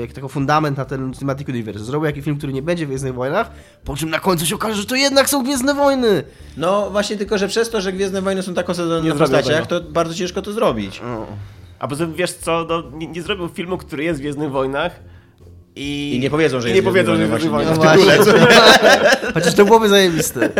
jak jako fundament na ten Cinematic Universe. Zrobił jakiś film, który nie będzie w Gwiezdnych Wojnach, po czym na końcu się okaże, że to jednak są Gwiezdne Wojny.
No właśnie tylko, że przez to, że Gwiezdne Wojny są tak osadzone
Nie
na postaciach,
tego.
to bardzo ciężko to zrobić.
A poza tym, wiesz co, no, nie, nie zrobił filmu, który jest w Gwiezdnych Wojnach i...
I nie powiedzą, że
i
jest
nie powiedzą, że jest w
Wojny,
Gwiezdnych
właśnie,
Wojnach.
w tytule,
Chociaż to byłoby zajebiste.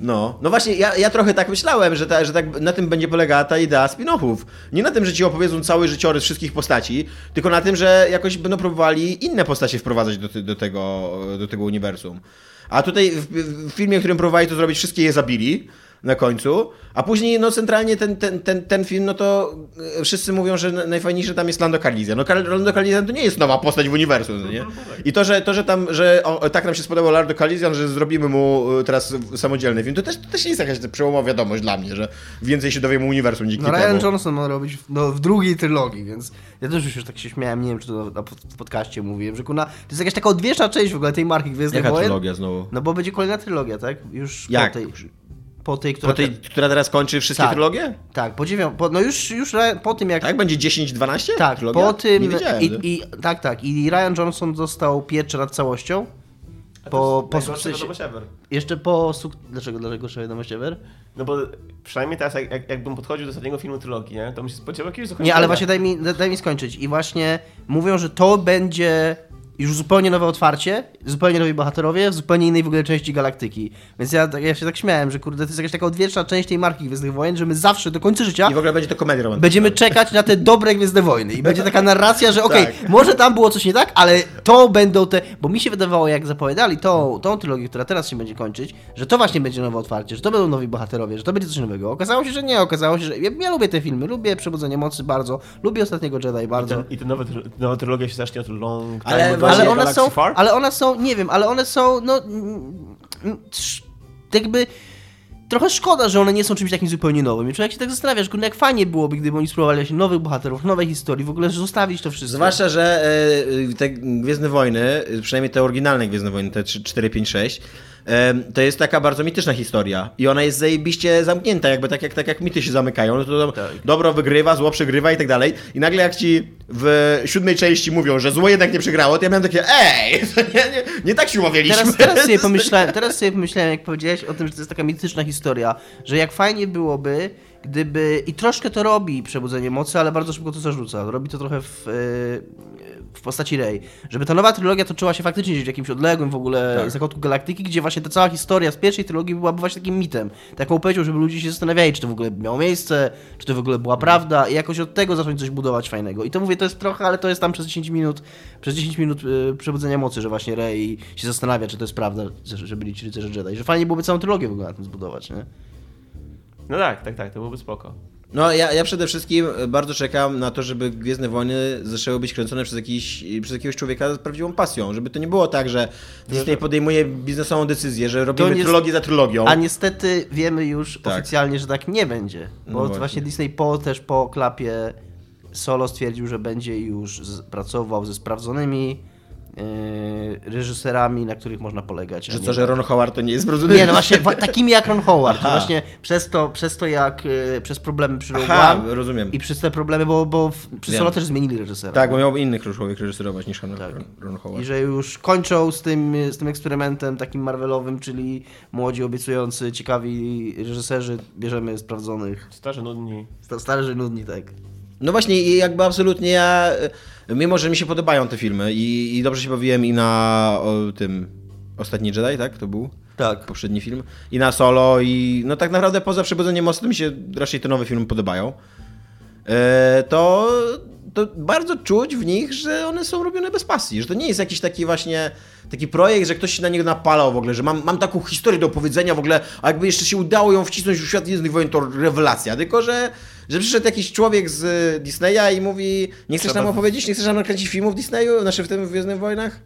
No, no właśnie, ja, ja trochę tak myślałem, że, ta, że tak na tym będzie polegała ta idea spin-offów. Nie na tym, że ci opowiedzą cały życiorys wszystkich postaci, tylko na tym, że jakoś będą próbowali inne postacie wprowadzać do, do, tego, do tego uniwersum. A tutaj w, w filmie, w którym próbowali to zrobić, wszystkie je zabili na końcu, a później no centralnie ten, ten, ten, ten film, no to e, wszyscy mówią, że na- najfajniejszy tam jest Lando Calrissian. No Lando Calrissian to nie jest nowa postać w uniwersum, no nie? I to, że, to, że tam, że o, tak nam się spodobał Lando Calrissian, że zrobimy mu e, teraz samodzielny film, to też, to też nie jest jakaś przełomowa wiadomość dla mnie, że więcej się dowiemy uniwersum dzięki
No
temu.
Ryan Johnson ma robić w, no, w drugiej trylogii, więc ja też już tak się śmiałem, nie wiem czy to na, na podcaście mówiłem, że kuna, to jest jakaś taka odwieczna część w ogóle tej marki Gwiezdnych
Jaka
Wojen.
trylogia znowu?
No bo będzie kolejna trylogia, tak? Już
Jak?
po tej, po tej, która...
Po tej, która teraz kończy wszystkie
Tak.
trylogie?
Tak, po dziewią... po, no już, już po tym jak...
Tak? Będzie 10-12?
Tak,
trylogia?
po tym... I, i, tak, tak. I Ryan Johnson dostał pieczę nad całością. Po, po
Najgorsza
sukcesie... Jeszcze po... Suk... Dlaczego? Dlaczego gorsza wiadomość ever?
No bo przynajmniej teraz, jak, jak, jakbym podchodził do ostatniego filmu trylogii, nie? to bym się spodziewał jakiegoś zakończenia.
Nie, ale właśnie daj mi, daj mi skończyć. I właśnie mówią, że to będzie już zupełnie nowe otwarcie, zupełnie nowi bohaterowie, w zupełnie innej w ogóle części galaktyki. Więc ja, tak- ja się tak śmiałem, że kurde, to jest jakaś taka odwieczna część tej marki Gwiezdnych Wojen, że my zawsze do końca życia
I w ogóle będzie to komedia romantyczna.
będziemy czekać na te dobre Gwiezdne Wojny. I będzie taka narracja, że okej,
Tak.
może tam było coś nie tak, ale to będą te... Bo mi się wydawało, jak zapowiadali tą, tą trylogię, która teraz się będzie kończyć, że to właśnie będzie nowe otwarcie, że to będą nowi bohaterowie, że to będzie coś nowego. Okazało się, że nie. Okazało się, że... Ja, ja lubię te filmy, lubię Przebudzenie Mocy bardzo, lubię Ostatniego Jedi bardzo.
Ten, I te nowe, try- nowa trylogia się zacznie od Long
Ale
Time
właśnie-
Ale one
Galaxy
są,
Far.
ale one są, nie wiem, ale one są, no, jakby trochę szkoda, że one nie są czymś takim zupełnie nowym. I człowiek się tak zastanawia, że jak fajnie byłoby, gdyby oni spróbowali właśnie nowych bohaterów, nowej historii, w ogóle zostawić to wszystko.
Zwłaszcza, że e, te Gwiezdne Wojny, e, przynajmniej te oryginalne Gwiezdne Wojny, te 3, 4, 5, 6, e, to jest taka bardzo mityczna historia. I ona jest zajebiście zamknięta, jakby tak jak, tak jak mity się zamykają. No to tam dobro wygrywa, zło przegrywa i tak dalej. I nagle jak ci w siódmej części mówią, że zło jednak nie przegrało, to ja miałem takie, ej, nie, nie, nie tak się umawialiśmy.
Teraz, teraz, sobie pomyślałem, teraz sobie pomyślałem, jak powiedziałeś o tym, że to jest taka mityczna historia, że jak fajnie byłoby, gdyby. I troszkę to robi przebudzenie mocy, ale bardzo szybko to zarzuca. Robi to trochę w, e, w postaci Rey. Żeby ta nowa trylogia toczyła się faktycznie gdzieś w jakimś odległym w ogóle
Tak.
zakątku galaktyki, gdzie właśnie ta cała historia z pierwszej trylogii byłaby właśnie takim mitem. Tak jak powiedział, żeby ludzie się zastanawiali, czy to w ogóle miało miejsce, czy to w ogóle była prawda, i jakoś od tego zacząć coś budować fajnego. I to mówię, to jest trochę, ale to jest tam przez 10 minut, przez 10 minut e, przebudzenia mocy, że właśnie Rey się zastanawia, czy to jest prawda, że, że byli ci rycerze Jedi. Że fajnie byłoby całą trylogię w ogóle na tym zbudować, nie?
No tak, tak, tak, to byłoby spoko.
No ja, ja przede wszystkim bardzo czekam na to, żeby Gwiezdne Wojny zaczęły być kręcone przez, jakiś, przez jakiegoś człowieka z prawdziwą pasją. Żeby to nie było tak, że Disney podejmuje biznesową decyzję, że robimy
nie-
trylogię za trylogią.
A niestety wiemy już
Tak.
oficjalnie, że tak nie będzie. Bo
No właśnie.
właśnie. Disney po, też po klapie Solo stwierdził, że będzie już pracował ze sprawdzonymi reżyserami, na których można polegać.
Że
nie-
co, że Ron Howard to nie jest zrozumiałe.
Nie, no właśnie takimi jak Ron Howard.
Aha.
Właśnie przez to, przez to jak, yy, przez problemy przy
Aha, rozumiem.
i przez te problemy, bo, bo
Wiem.
Solo też zmienili reżysera.
Tak, bo miał innych człowiek reżyserować niż Ron, Ron Howard.
I że już kończą z tym, z tym eksperymentem takim Marvelowym, czyli młodzi, obiecujący, ciekawi reżyserzy, bierzemy sprawdzonych.
Starzy, nudni.
Sta- Starzy, nudni, tak.
No właśnie i jakby absolutnie ja, e, mimo że mi się podobają te filmy i, i dobrze się bawiłem i na o, tym Ostatni Jedi, tak? To był?
Tak.
Poprzedni film. I na Solo i no tak naprawdę poza Przebudzeniem Mocy mi się raczej te nowe filmy podobają. E, to, to bardzo czuć w nich, że one są robione bez pasji, że to nie jest jakiś taki właśnie taki projekt, że ktoś się na niego napalał w ogóle, że mam, mam taką historię do opowiedzenia w ogóle, a jakby jeszcze się udało ją wcisnąć w świat Gwiezdnych Wojen, to rewelacja, tylko że Że przyszedł jakiś człowiek z y, Disneya i mówi, nie chcesz
Trzeba-
nam opowiedzieć, nie chcesz nam nakręcić filmów w Disneyu, znaczy w tym w Gwiezdnych Wojnach?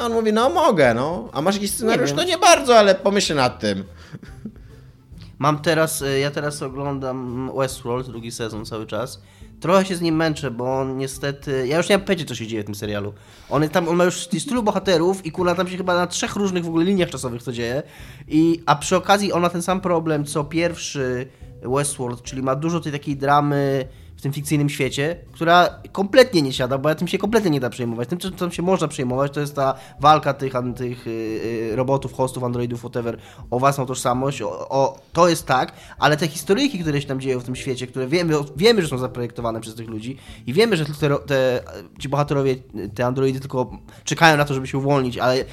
A on mówi, no mogę, no. A masz jakiś scenariusz?
wiem.
no nie bardzo, ale pomyśl nad tym.
Mam teraz, y, ja teraz oglądam Westworld, drugi sezon cały czas. Trochę się z nim męczę, bo on niestety. Ja już nie mam powiedzieć, co się dzieje w tym serialu. On, tam, on ma już tylu bohaterów i kurwa tam się chyba na trzech różnych w ogóle liniach czasowych to dzieje. I, a przy okazji on ma ten sam problem, co pierwszy Westworld, czyli ma dużo tej takiej dramy w tym fikcyjnym świecie, która kompletnie nie siada, bo tym się kompletnie nie da przejmować. Tym, co tam się można przejmować, to jest ta walka tych, tych y, y, robotów, hostów, androidów, whatever, o własną tożsamość, o, o, to jest tak, ale te historyjki, które się tam dzieją w tym świecie, które wiemy, wiemy że są zaprojektowane przez tych ludzi i wiemy, że te, te, ci bohaterowie, te androidy tylko czekają na to, żeby się uwolnić, ale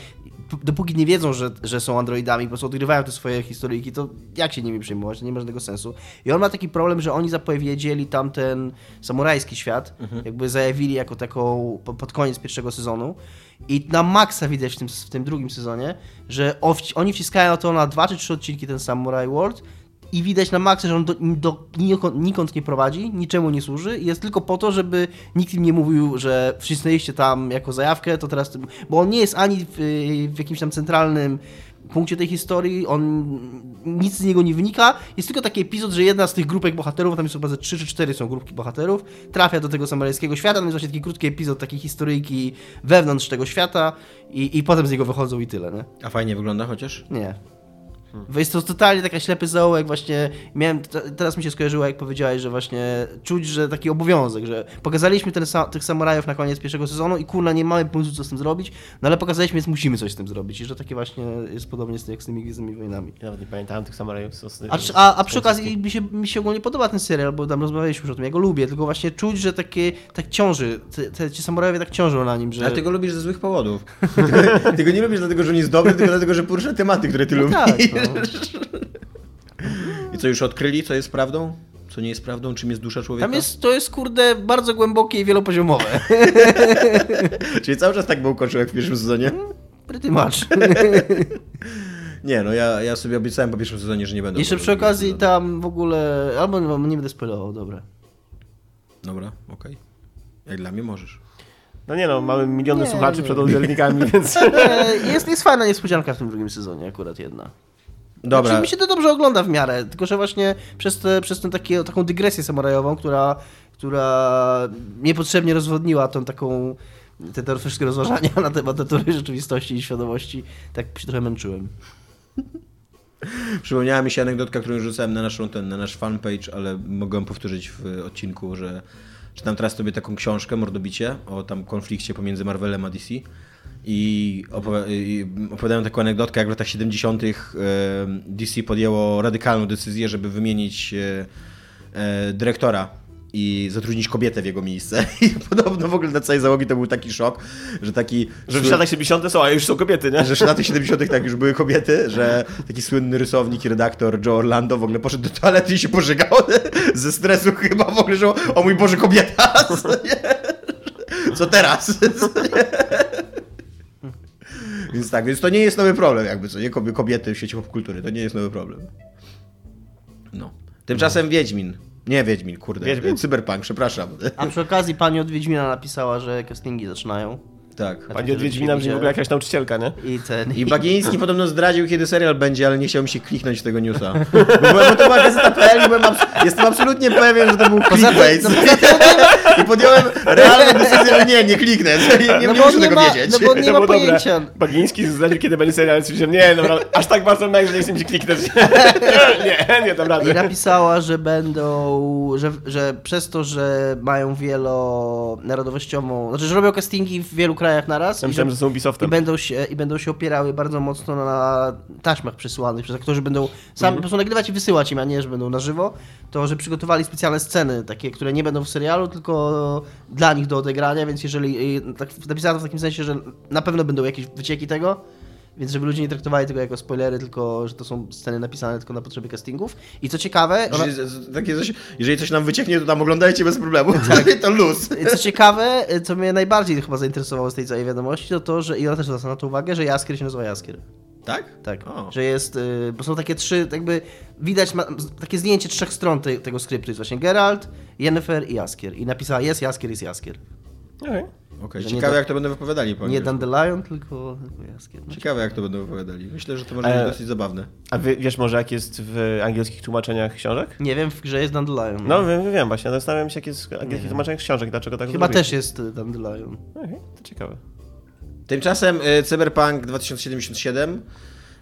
dopóki nie wiedzą, że, że są androidami, po prostu odgrywają te swoje historyjki, to jak się nimi przejmować? Nie ma żadnego sensu. I on ma taki problem, że oni zapowiedzieli tamten samurajski świat, jakby zajawili jako taką po- pod koniec pierwszego sezonu. I na maksa widać w tym, w tym drugim sezonie, że oni wciskają to na dwa czy trzy odcinki ten Samurai World i widać na maksa, że on do, do, nikąd, nie prowadzi, niczemu nie służy jest tylko po to, żeby nikt im nie mówił, że wcisnęliście tam jako zajawkę, to teraz... Bo on nie jest ani w, w jakimś tam centralnym punkcie tej historii, on nic z niego nie wynika. Jest tylko taki epizod, że jedna z tych grupek bohaterów, tam jest chyba ze 3 czy 4 są grupki bohaterów, trafia do tego samurajskiego świata, tam jest właśnie taki krótki epizod takiej historyjki wewnątrz tego świata i, i potem z niego wychodzą i tyle, nie?
A fajnie wygląda chociaż?
Nie. Bo Jest to totalnie taka ślepy zaułek, właśnie miałem, te- teraz mi się skojarzyło, jak powiedziałeś, że właśnie czuć, że taki obowiązek, że pokazaliśmy ten, sa- tych samurajów na koniec pierwszego sezonu i kurna, nie mamy pomysłu, co z tym zrobić, no ale pokazaliśmy, więc musimy coś z tym zrobić i że takie właśnie jest podobnie z, jak z tymi Gwiezdnymi Wojnami.
Ja nawet nie pamiętałem tych samurajów z.
A, a, a przy okazji mi się, mi się ogólnie podoba ten serial, bo tam rozmawialiśmy już o tym, ja go lubię, tylko właśnie czuć, że takie, tak ciąży, te, te, ci samurajowie tak ciążą na nim, że...
Ale ty go lubisz ze złych powodów. ty go nie lubisz dlatego, że on jest dobry, tylko dlatego, że porusza tematy, które ty
No
lubisz.
tak, no.
I co, już odkryli, co jest prawdą? Co nie jest prawdą? Czym jest dusza człowieka?
Tam jest, to jest kurde bardzo głębokie i wielopoziomowe.
Czyli cały czas tak był kończył jak w pierwszym sezonie?
Pretty much.
Nie, no ja, ja sobie obiecałem po pierwszym sezonie, że nie będę.
Jeszcze przy okazji tam w ogóle, albo nie, nie będę spoilował, dobra.
Dobra, okej. Jak dla mnie możesz.
No nie no, mamy miliony
Nie,
słuchaczy
nie.
przed odbiornikami, więc...
E, Jest, jest fajna niespodzianka w tym drugim sezonie, akurat jedna.
Dobra.
Znaczy, mi się to dobrze ogląda w miarę, tylko że właśnie przez, te, przez tę takie, taką dygresję samurajową, która, która niepotrzebnie rozwodniła tą taką te, te wszystkie rozważania na temat natury rzeczywistości i świadomości, tak się trochę męczyłem.
Przypomniała mi się anegdotka, którą rzucałem na, naszą, ten, na nasz fanpage, ale mogłem powtórzyć w odcinku, że czytam teraz sobie taką książkę, Mordobicie, o tam konflikcie pomiędzy Marvelem a DC i, opowi- i opowiadają taką anegdotkę, jak w latach 70. e, DC podjęło radykalną decyzję, żeby wymienić e, e, dyrektora i zatrudnić kobietę w jego miejsce. I podobno w ogóle dla całej załogi to był taki szok, że taki...
Że w latach 70 są, a już są kobiety, nie?
Że w latach 70. tak już były kobiety, że taki słynny rysownik i redaktor Joe Orlando w ogóle poszedł do toalety i się pożegał ze stresu chyba w ogóle, że o, mój Boże, kobieta! Co teraz? Więc tak, więc to nie jest nowy problem jakby, co nie? Kobie- Kobiety w sieci popkultury, to nie jest nowy problem. No. Tymczasem Wiedźmin. Nie Wiedźmin, kurde.
Wiedźmin?
Cyberpunk, przepraszam.
A przy okazji pani od Wiedźmina napisała, że castingi zaczynają.
Tak.
Pani od Wiedźmina brzmi w ogóle jakaś nauczycielka, nie?
I ten...
I Bagiński podobno zdradził, kiedy serial będzie, ale nie chciał mi się kliknąć tego newsa. Bo, bo to była gazeta.pl i byłem abs- jestem absolutnie pewien, że to był
Poza tym-
clickbait.
no poza tym-
I podjąłem realną decyzję, że nie, nie kliknę. Nie, nie,
No
muszę
nie
tego
ma-
wiedzieć.
no bo nie
To
ma
dobre.
pojęcia.
Bagiński zdradził, kiedy będzie serial, stwierdziłem, nie, dobra, aż tak bardzo mech, że nie chcę mi kliknąć. nie, nie, dam
I
rady.
napisała, że będą, że, że przez to, że mają wielonarodowościową, znaczy, że robią castingi w wielu krajach naraz
Ja
i,
myślałem,
że,
że są
i,
Ubisoftem.
będą się, i będą się opierały bardzo mocno na taśmach przesyłanych przez aktorzy, będą sami po prostu nagrywać i wysyłać im, a nie, że będą na żywo, to, że przygotowali specjalne sceny, takie, które nie będą w serialu, tylko dla nich do odegrania, więc jeżeli, i tak napisano w takim sensie, że na pewno będą jakieś wycieki tego, więc żeby ludzie nie traktowali tego jako spoilery, tylko że to są sceny napisane tylko na potrzeby castingów. I co ciekawe, ona,
Jeżeli, takie coś, jeżeli coś nam wycieknie, to tam oglądajcie bez problemu.
Tak.
to luz.
co ciekawe, co mnie najbardziej chyba zainteresowało z tej całej wiadomości, to to, że i ona też zwraca na to uwagę, że Jaskier się nazywa Jaskier.
Tak?
Tak,
O.
że jest, y, bo są takie trzy, jakby widać ma, takie zdjęcie trzech stron te, tego skryptu, jest właśnie Geralt, Yennefer i Jaskier. I napisała jest Jaskier, jest Jaskier.
Okej.
Że nie
ciekawe
da-
jak to będą wypowiadali po
Nie. Dandelion, tylko, Jaskier. No.
Ciekawe jak to będą wypowiadali. Myślę, że to może
E,
być dosyć zabawne.
A wie, wiesz może jak jest w angielskich tłumaczeniach książek?
Nie wiem, w grze jest Dandelion.
No wiem, wiem właśnie, zastanawiam się jak jest w angielskich tłumaczeniach książek, dlaczego tak
Chyba
zrobili.
też jest y, Dandelion.
Okej, to ciekawe.
Tymczasem e, Cyberpunk 2077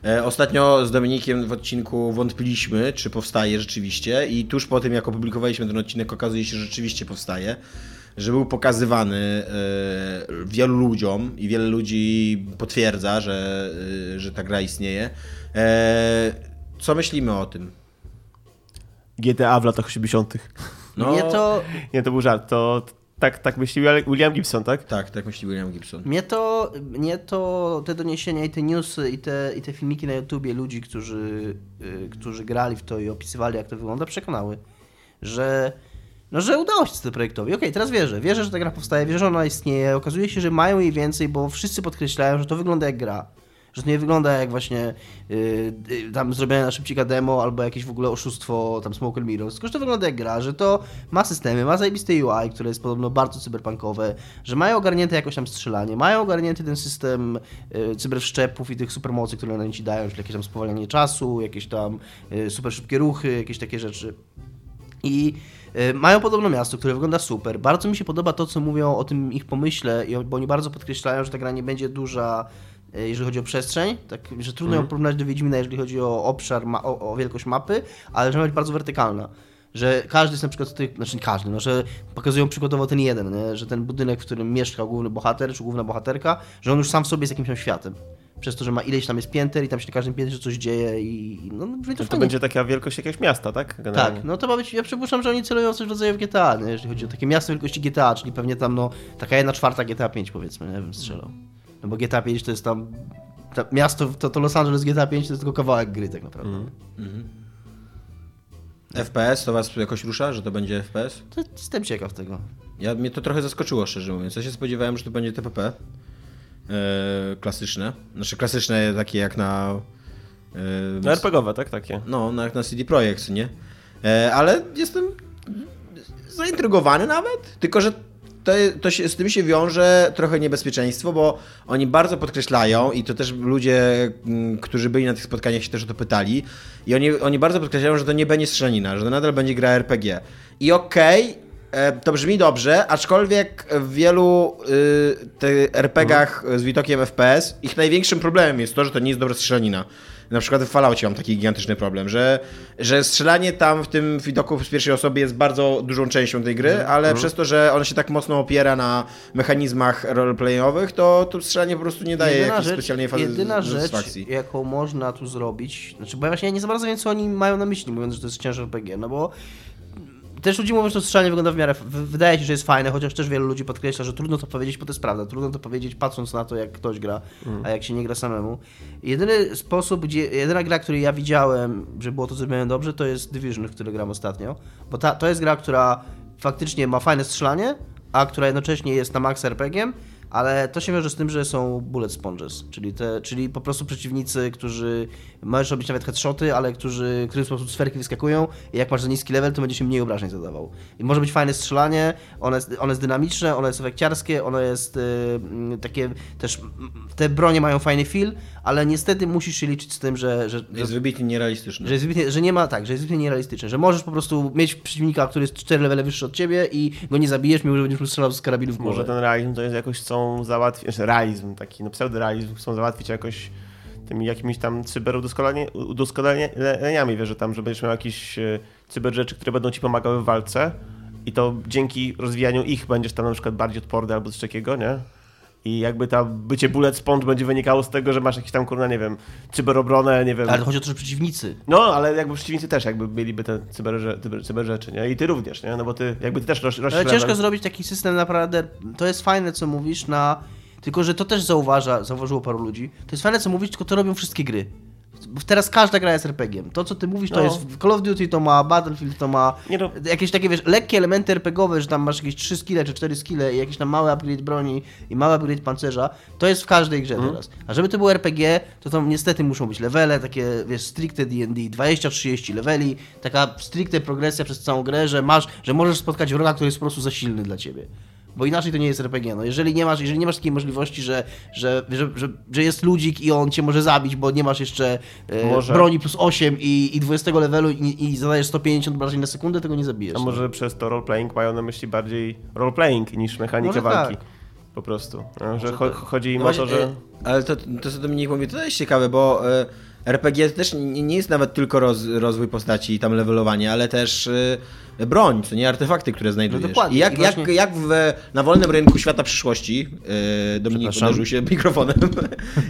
e, Ostatnio z Dominikiem w odcinku wątpiliśmy, czy powstaje rzeczywiście i tuż po tym, jak opublikowaliśmy ten odcinek, okazuje się, że rzeczywiście powstaje, że był pokazywany e, wielu ludziom i wiele ludzi potwierdza, że, że ta gra istnieje. Co myślimy o tym?
GTA w latach 80.
No,
Mnie to,
Nie, to był żart, to tak, tak myśli William Gibson, tak?
Tak, tak myśli William Gibson.
mnie to, mnie to te doniesienia i te newsy i te, i te filmiki na YouTubie ludzi, którzy, y, którzy grali w to i opisywali jak to wygląda, przekonały, że no, że udało się CD Projektowi. Okej, teraz wierzę. Wierzę, że ta gra powstaje, wierzę, że ona istnieje. Okazuje się, że mają jej więcej, bo wszyscy podkreślają, że to wygląda jak gra. Że to nie wygląda jak właśnie yy, tam zrobione na szybcika demo albo jakieś w ogóle oszustwo tam Smoke and Mirrors, tylko że to wygląda jak gra, że to ma systemy, ma zajebiste UI, które jest podobno bardzo cyberpunkowe, że mają ogarnięte jakoś tam strzelanie, mają ogarnięty ten system yy, cyberszczepów i tych supermocy, które one ci dają, czyli jakieś tam spowolnienie czasu, jakieś tam yy, super szybkie ruchy, jakieś takie rzeczy. I y, mają podobno miasto, które wygląda super. Bardzo mi się podoba to, co mówią o tym ich pomyśle, bo oni bardzo podkreślają, że ta gra nie będzie duża, jeżeli chodzi o przestrzeń, tak, że trudno ją porównać do Wiedźmina, jeżeli chodzi o obszar, ma, o, o wielkość mapy, ale że ma być bardzo wertykalna. Że każdy jest na przykład, z tych, znaczy każdy, no, że pokazują przykładowo ten jeden, nie? że ten budynek, w którym mieszka główny bohater, czy główna bohaterka, że on już sam w sobie jest jakimś tam światem. Przez to, że ma ileś tam jest pięter i tam się na każdym piętrze coś dzieje i no, no, to,
To, będzie taka wielkość jakiegoś miasta, tak? Generalnie.
Tak, no to ma być, ja przypuszczam, że oni celują coś w rodzaju GTA, nie? jeżeli chodzi o takie miasto wielkości GTA, czyli pewnie tam no, taka jedna czwarta GTA 5 powiedzmy, nie wiem, strzelał. No bo GTA 5 to jest tam, ta, miasto, to, to Los Angeles GTA 5 to jest tylko kawałek gry tak naprawdę.
Mhm.
FPS to was jakoś rusza, że to będzie FPS?
To jestem ciekaw tego.
Ja, mnie to trochę zaskoczyło, szczerze mówiąc. Ja się spodziewałem, że to będzie TPP. E, klasyczne. Znaczy klasyczne takie jak na... E,
No RPGowe, tak? Takie.
no, na, jak na CD Projekt, nie? E, ale jestem zaintrygowany nawet, tylko że to, to się, z tym się wiąże trochę niebezpieczeństwo, bo oni bardzo podkreślają i to też ludzie, mm, którzy byli na tych spotkaniach się też o to pytali i oni, oni bardzo podkreślają, że to nie będzie strzelanina, że to nadal będzie gra RPG. I okej, e, to brzmi dobrze, aczkolwiek w wielu y, RPGach z widokiem FPS ich największym problemem jest to, że to nie jest dobra strzelanina. Na przykład w Falloutie mam taki gigantyczny problem, że, że strzelanie tam w tym widoku z pierwszej osoby jest bardzo dużą częścią tej gry, ale przez to, że on się tak mocno opiera na mechanizmach roleplayowych, to, to strzelanie po prostu nie daje jakiejś specjalnej fazy
jedyna rzecz, jaką można tu zrobić, znaczy, bo ja właśnie nie za bardzo wiem, co oni mają na myśli, mówiąc, że to jest ciężar RPG, no bo też ludzie mówią, że to strzelanie wygląda w miarę, wydaje się, że jest fajne, chociaż też wielu ludzi podkreśla, że trudno to powiedzieć, bo to jest prawda, trudno to powiedzieć patrząc na to, jak ktoś gra, a jak się nie gra samemu. Jedyny sposób, gdzie, jedyna gra, której ja widziałem, że było to zrobione dobrze, to jest Division, w który gram ostatnio, bo ta, to jest gra, która faktycznie ma fajne strzelanie, a która jednocześnie jest na max RPG-iem, ale to się wiąże z tym, że są bullet sponges, czyli, te, czyli po prostu przeciwnicy, którzy możesz robić nawet headshoty, ale którzy, którym w sposób sferki wyskakują i jak masz za niski level, to będzie się mniej obrażeń zadawał. I może być fajne strzelanie, one jest, one jest dynamiczne, one jest efekciarskie, ono jest y, mm, takie też, te bronie mają fajny feel, ale niestety musisz się liczyć z tym, że, że, że
Jest wybitnie nierealistyczne.
że, jest wybitnie, że nie ma tak, że jest wybitnie nierealistyczne, że możesz po prostu mieć przeciwnika, który jest 4 levele wyższy od ciebie i go nie zabijesz, mimo że będziesz mu strzelał z karabinu w głowę.
Może ten realizm to jest jakoś chcą załatwić, znaczy realizm taki, no pseudorealizm chcą załatwić jakoś tymi jakimiś tam cyberudoskonaleniami, wiesz, że tam, że będziesz miał jakieś e, cyber rzeczy, które będą ci pomagały w walce i to dzięki rozwijaniu ich będziesz tam na przykład bardziej odporny albo coś takiego, nie? I jakby ta bycie bullet sponge będzie wynikało z tego, że masz jakieś tam, kurna, nie wiem, cyberobronę, nie wiem.
Ale chodzi o to, że przeciwnicy.
No, ale jakby przeciwnicy też jakby mieliby te cyber, cyber, cyber rzeczy, nie? I ty również, nie? No bo ty jakby ty też roś, roś
Ale ciężko zrobić taki system naprawdę. To jest fajne, co mówisz, na. Tylko, że to też zauważa, zauważyło paru ludzi. To jest fajne, co mówisz, tylko to robią wszystkie gry. Teraz każda gra jest RPG-iem. To, co ty mówisz, to
No.
jest Call of Duty to ma, Battlefield to ma,
Nie no.
jakieś takie, wiesz, lekkie elementy RPGowe, że tam masz jakieś 3 skille czy 4 skille i jakiś tam mały upgrade broni i mały upgrade pancerza, to jest w każdej grze
Mhm.
teraz. A żeby to było RPG, to tam niestety muszą być levele, takie, wiesz, stricte D&D, 20-30 leveli, taka stricte progresja przez całą grę, że masz, że możesz spotkać wroga, który jest po prostu za silny dla ciebie. Bo inaczej to nie jest RPG. No, jeżeli nie masz, jeżeli nie masz takiej możliwości, że, że, że, że, że jest ludzik i on cię może zabić, bo nie masz jeszcze e,
Może.
broni plus 8 i, i 20 levelu i, i zadajesz 150 obrażeń na sekundę, tego nie zabijesz.
A może przez to roleplaying mają na myśli bardziej roleplaying niż mechanikę
Może
walki.
tak.
Po prostu. No, że cho-
tak.
chodzi im
No
o to, że...
e, Ale to, to co Dominik mówi, to jest ciekawe, bo e, RPG też nie jest nawet tylko roz, rozwój postaci i tam levelowanie, ale też e, broń, co nie artefakty, które znajdujesz.
No dokładnie.
I jak,
I właśnie-
jak, jak w, na wolnym rynku świata przyszłości, e, Dominik uderzył się mikrofonem,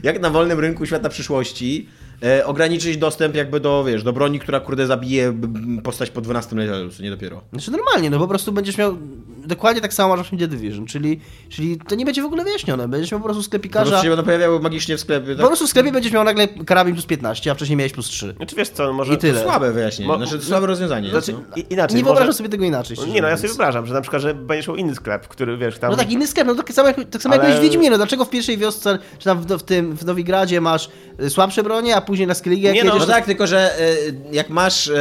jak na wolnym rynku świata przyszłości e, ograniczyć dostęp jakby do, wiesz, do broni, która kurde zabije postać po 12 levelu, nie dopiero.
Znaczy normalnie, no po prostu będziesz miał dokładnie tak samo masz w The Division, czyli, czyli to nie będzie w ogóle wyjaśnione. Będziesz miał po prostu
Po
sklepikarza.
prostu się będą pojawiały magicznie w sklepie.
Po
Tak?
prostu w sklepie będziesz miał nagle karabin plus 15, a wcześniej miałeś plus 3.
Znaczy wiesz co, może...
I tyle.
Słabe wyjaśnienie,
Mo-
znaczy słabe rozwiązanie.
Znaczy,
no.
Inaczej,
nie
może...
wyobrażam sobie tego inaczej.
Nie no, ja sobie wyobrażam, że na przykład, że będziesz miał inny sklep, który wiesz tam...
No tak, inny sklep, no tak samo jak, tak samo
Ale-
jak w Wiedźminie, no dlaczego w pierwszej wiosce, czy tam w, w tym, w Nowigradzie masz y, słabsze bronie, a później na Skellige
Nie no,
No tak, tylko że e, jak masz, e,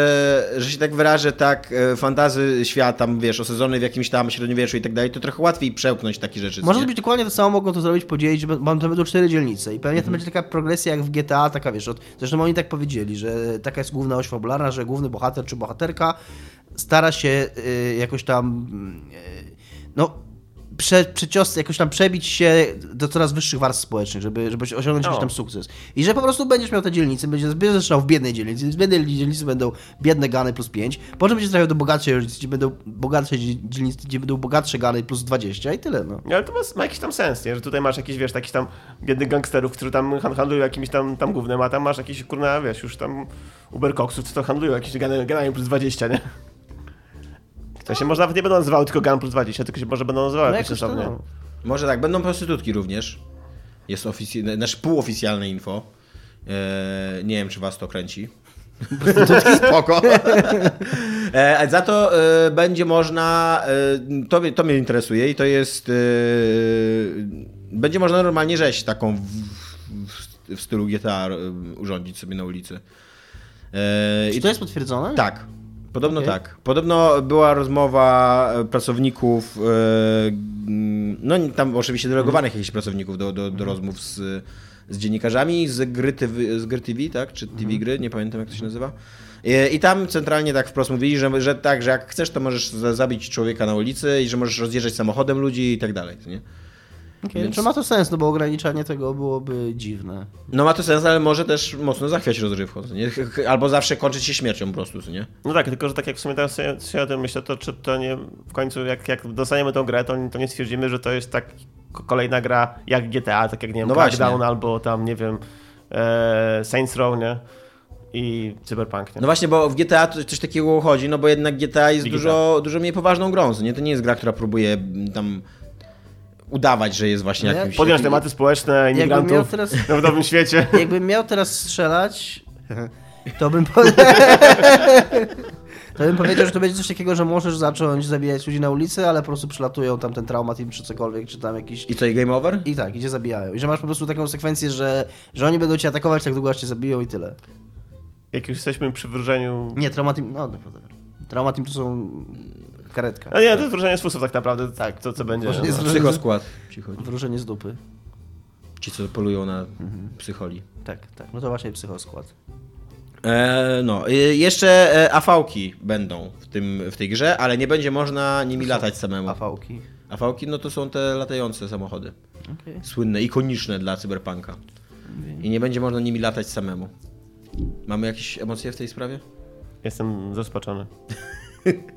że się tak wyrażę, tak e, fantazy świat tam, wiesz, osadzony w jakimś tam średniowieczu i tak dalej, to trochę łatwiej przełknąć takie rzeczy.
Może zrobić dokładnie to samo, mogą to zrobić, podzielić, że b- to będą cztery dzielnice i pewnie
Mhm.
to będzie taka progresja jak w GTA, taka wiesz, od, zresztą oni tak powiedzieli, że taka jest główna oś fabularna, że główny bohater czy bohaterka stara się jakoś tam, no, prze, przecios, jakoś tam przebić się do coraz wyższych warstw społecznych, żeby, żeby osiągnąć jakiś
O.
tam sukces. I że po prostu będziesz miał te dzielnice, będziesz będziesz zaczynał w biednej dzielnicy, z biednej dzielnicy będą biedne gany plus 5, po czym będziesz trafiał do bogatszej dzielnicy, gdzie będą bogatsze dzielnice, gdzie będą bogatsze gany plus 20 i tyle, no.
Ale to ma, ma jakiś tam sens, nie? Że tutaj masz jakiś, wiesz, takich tam biednych gangsterów, którzy tam han- handlują jakimś tam, tam gównem, a tam masz jakiś, kurna, wiesz, już tam uberkoksów, co to handlują jakieś gany- ganami plus 20, nie? To się może nawet nie będą nazywały tylko gan plus 20, tylko się może będą nazywały
No
jakoś
no.
Może tak, będą prostytutki również. Jest oficjalne, nasze półoficjalne info. E, nie wiem, czy was to kręci. Prostytutki spoko. e, za to e, będzie można, e, to, mnie- to mnie interesuje i to jest, e, będzie można normalnie rzeź taką w, w, w stylu GTA e, urządzić sobie na ulicy. E,
Czy
i
to jest potwierdzone?
tak. Podobno
Okej.
tak. Podobno była rozmowa e, pracowników, e, no tam oczywiście delegowanych jakichś pracowników do, do, do rozmów z, z dziennikarzami z gry, TV, z gry TV, tak? Czy TV gry, nie pamiętam jak to się nazywa. I, I tam centralnie tak wprost mówili, że, że tak, że jak chcesz, to możesz za- zabić człowieka na ulicy i że możesz rozjeżdżać samochodem ludzi i tak dalej. Nie?
Okay,
Więc-
Czy ma to sens, no bo ograniczanie tego byłoby dziwne.
No ma to sens, ale może też mocno zachwiać rozrywką. Nie? Albo zawsze kończyć się śmiercią po prostu, nie?
No tak, tylko że tak jak w sumie teraz sobie, sobie o tym myślę, to czy to nie w końcu jak, jak dostaniemy tą grę, to, to nie stwierdzimy, że to jest tak ko- kolejna gra jak GTA, tak jak nie wiem,
No
Crackdown
właśnie.
albo tam, nie wiem, e, Saints Row, nie? I Cyberpunk, nie?
No właśnie, bo w GTA to coś takiego uchodzi, no bo jednak GTA jest dużo, dużo mniej poważną grą, co nie? To nie jest gra, która próbuje mm, tam udawać, że jest właśnie
No ja-
jakimś...
Podjąć
takim-
tematy społeczne, imigrantów
teraz,
w nowym świecie.
jakbym miał teraz strzelać, to bym po... To bym powiedział, że to będzie coś takiego, że możesz zacząć zabijać ludzi na ulicy, ale po prostu przylatują tam ten traumatim czy cokolwiek, czy tam jakiś...
I co, i game over?
I tak, idzie zabijają. I że masz po prostu taką sekwencję, że, że oni będą cię atakować tak długo, aż cię zabiją i tyle.
Jak już jesteśmy przy wróżeniu...
Nie, traumatim... No, dobra. Traumatim to są... karetka.
A nie, to jest wróżenie z fusów tak naprawdę, tak, to co będzie.
Wróżenie
No.
z-
Psychoskład. Chodzi.
Wróżenie z dupy.
Ci, co polują na psycholi.
Tak, tak. No to właśnie psychoskład.
E, no, e, jeszcze e, AV-ki będą w, tym, w tej grze, ale nie będzie można nimi latać samemu.
AV-ki.
AV-ki, no to są te latające samochody.
Okej.
Słynne, ikoniczne dla cyberpunka. I nie będzie można nimi latać samemu. Mamy jakieś emocje w tej sprawie?
Jestem zaskoczony.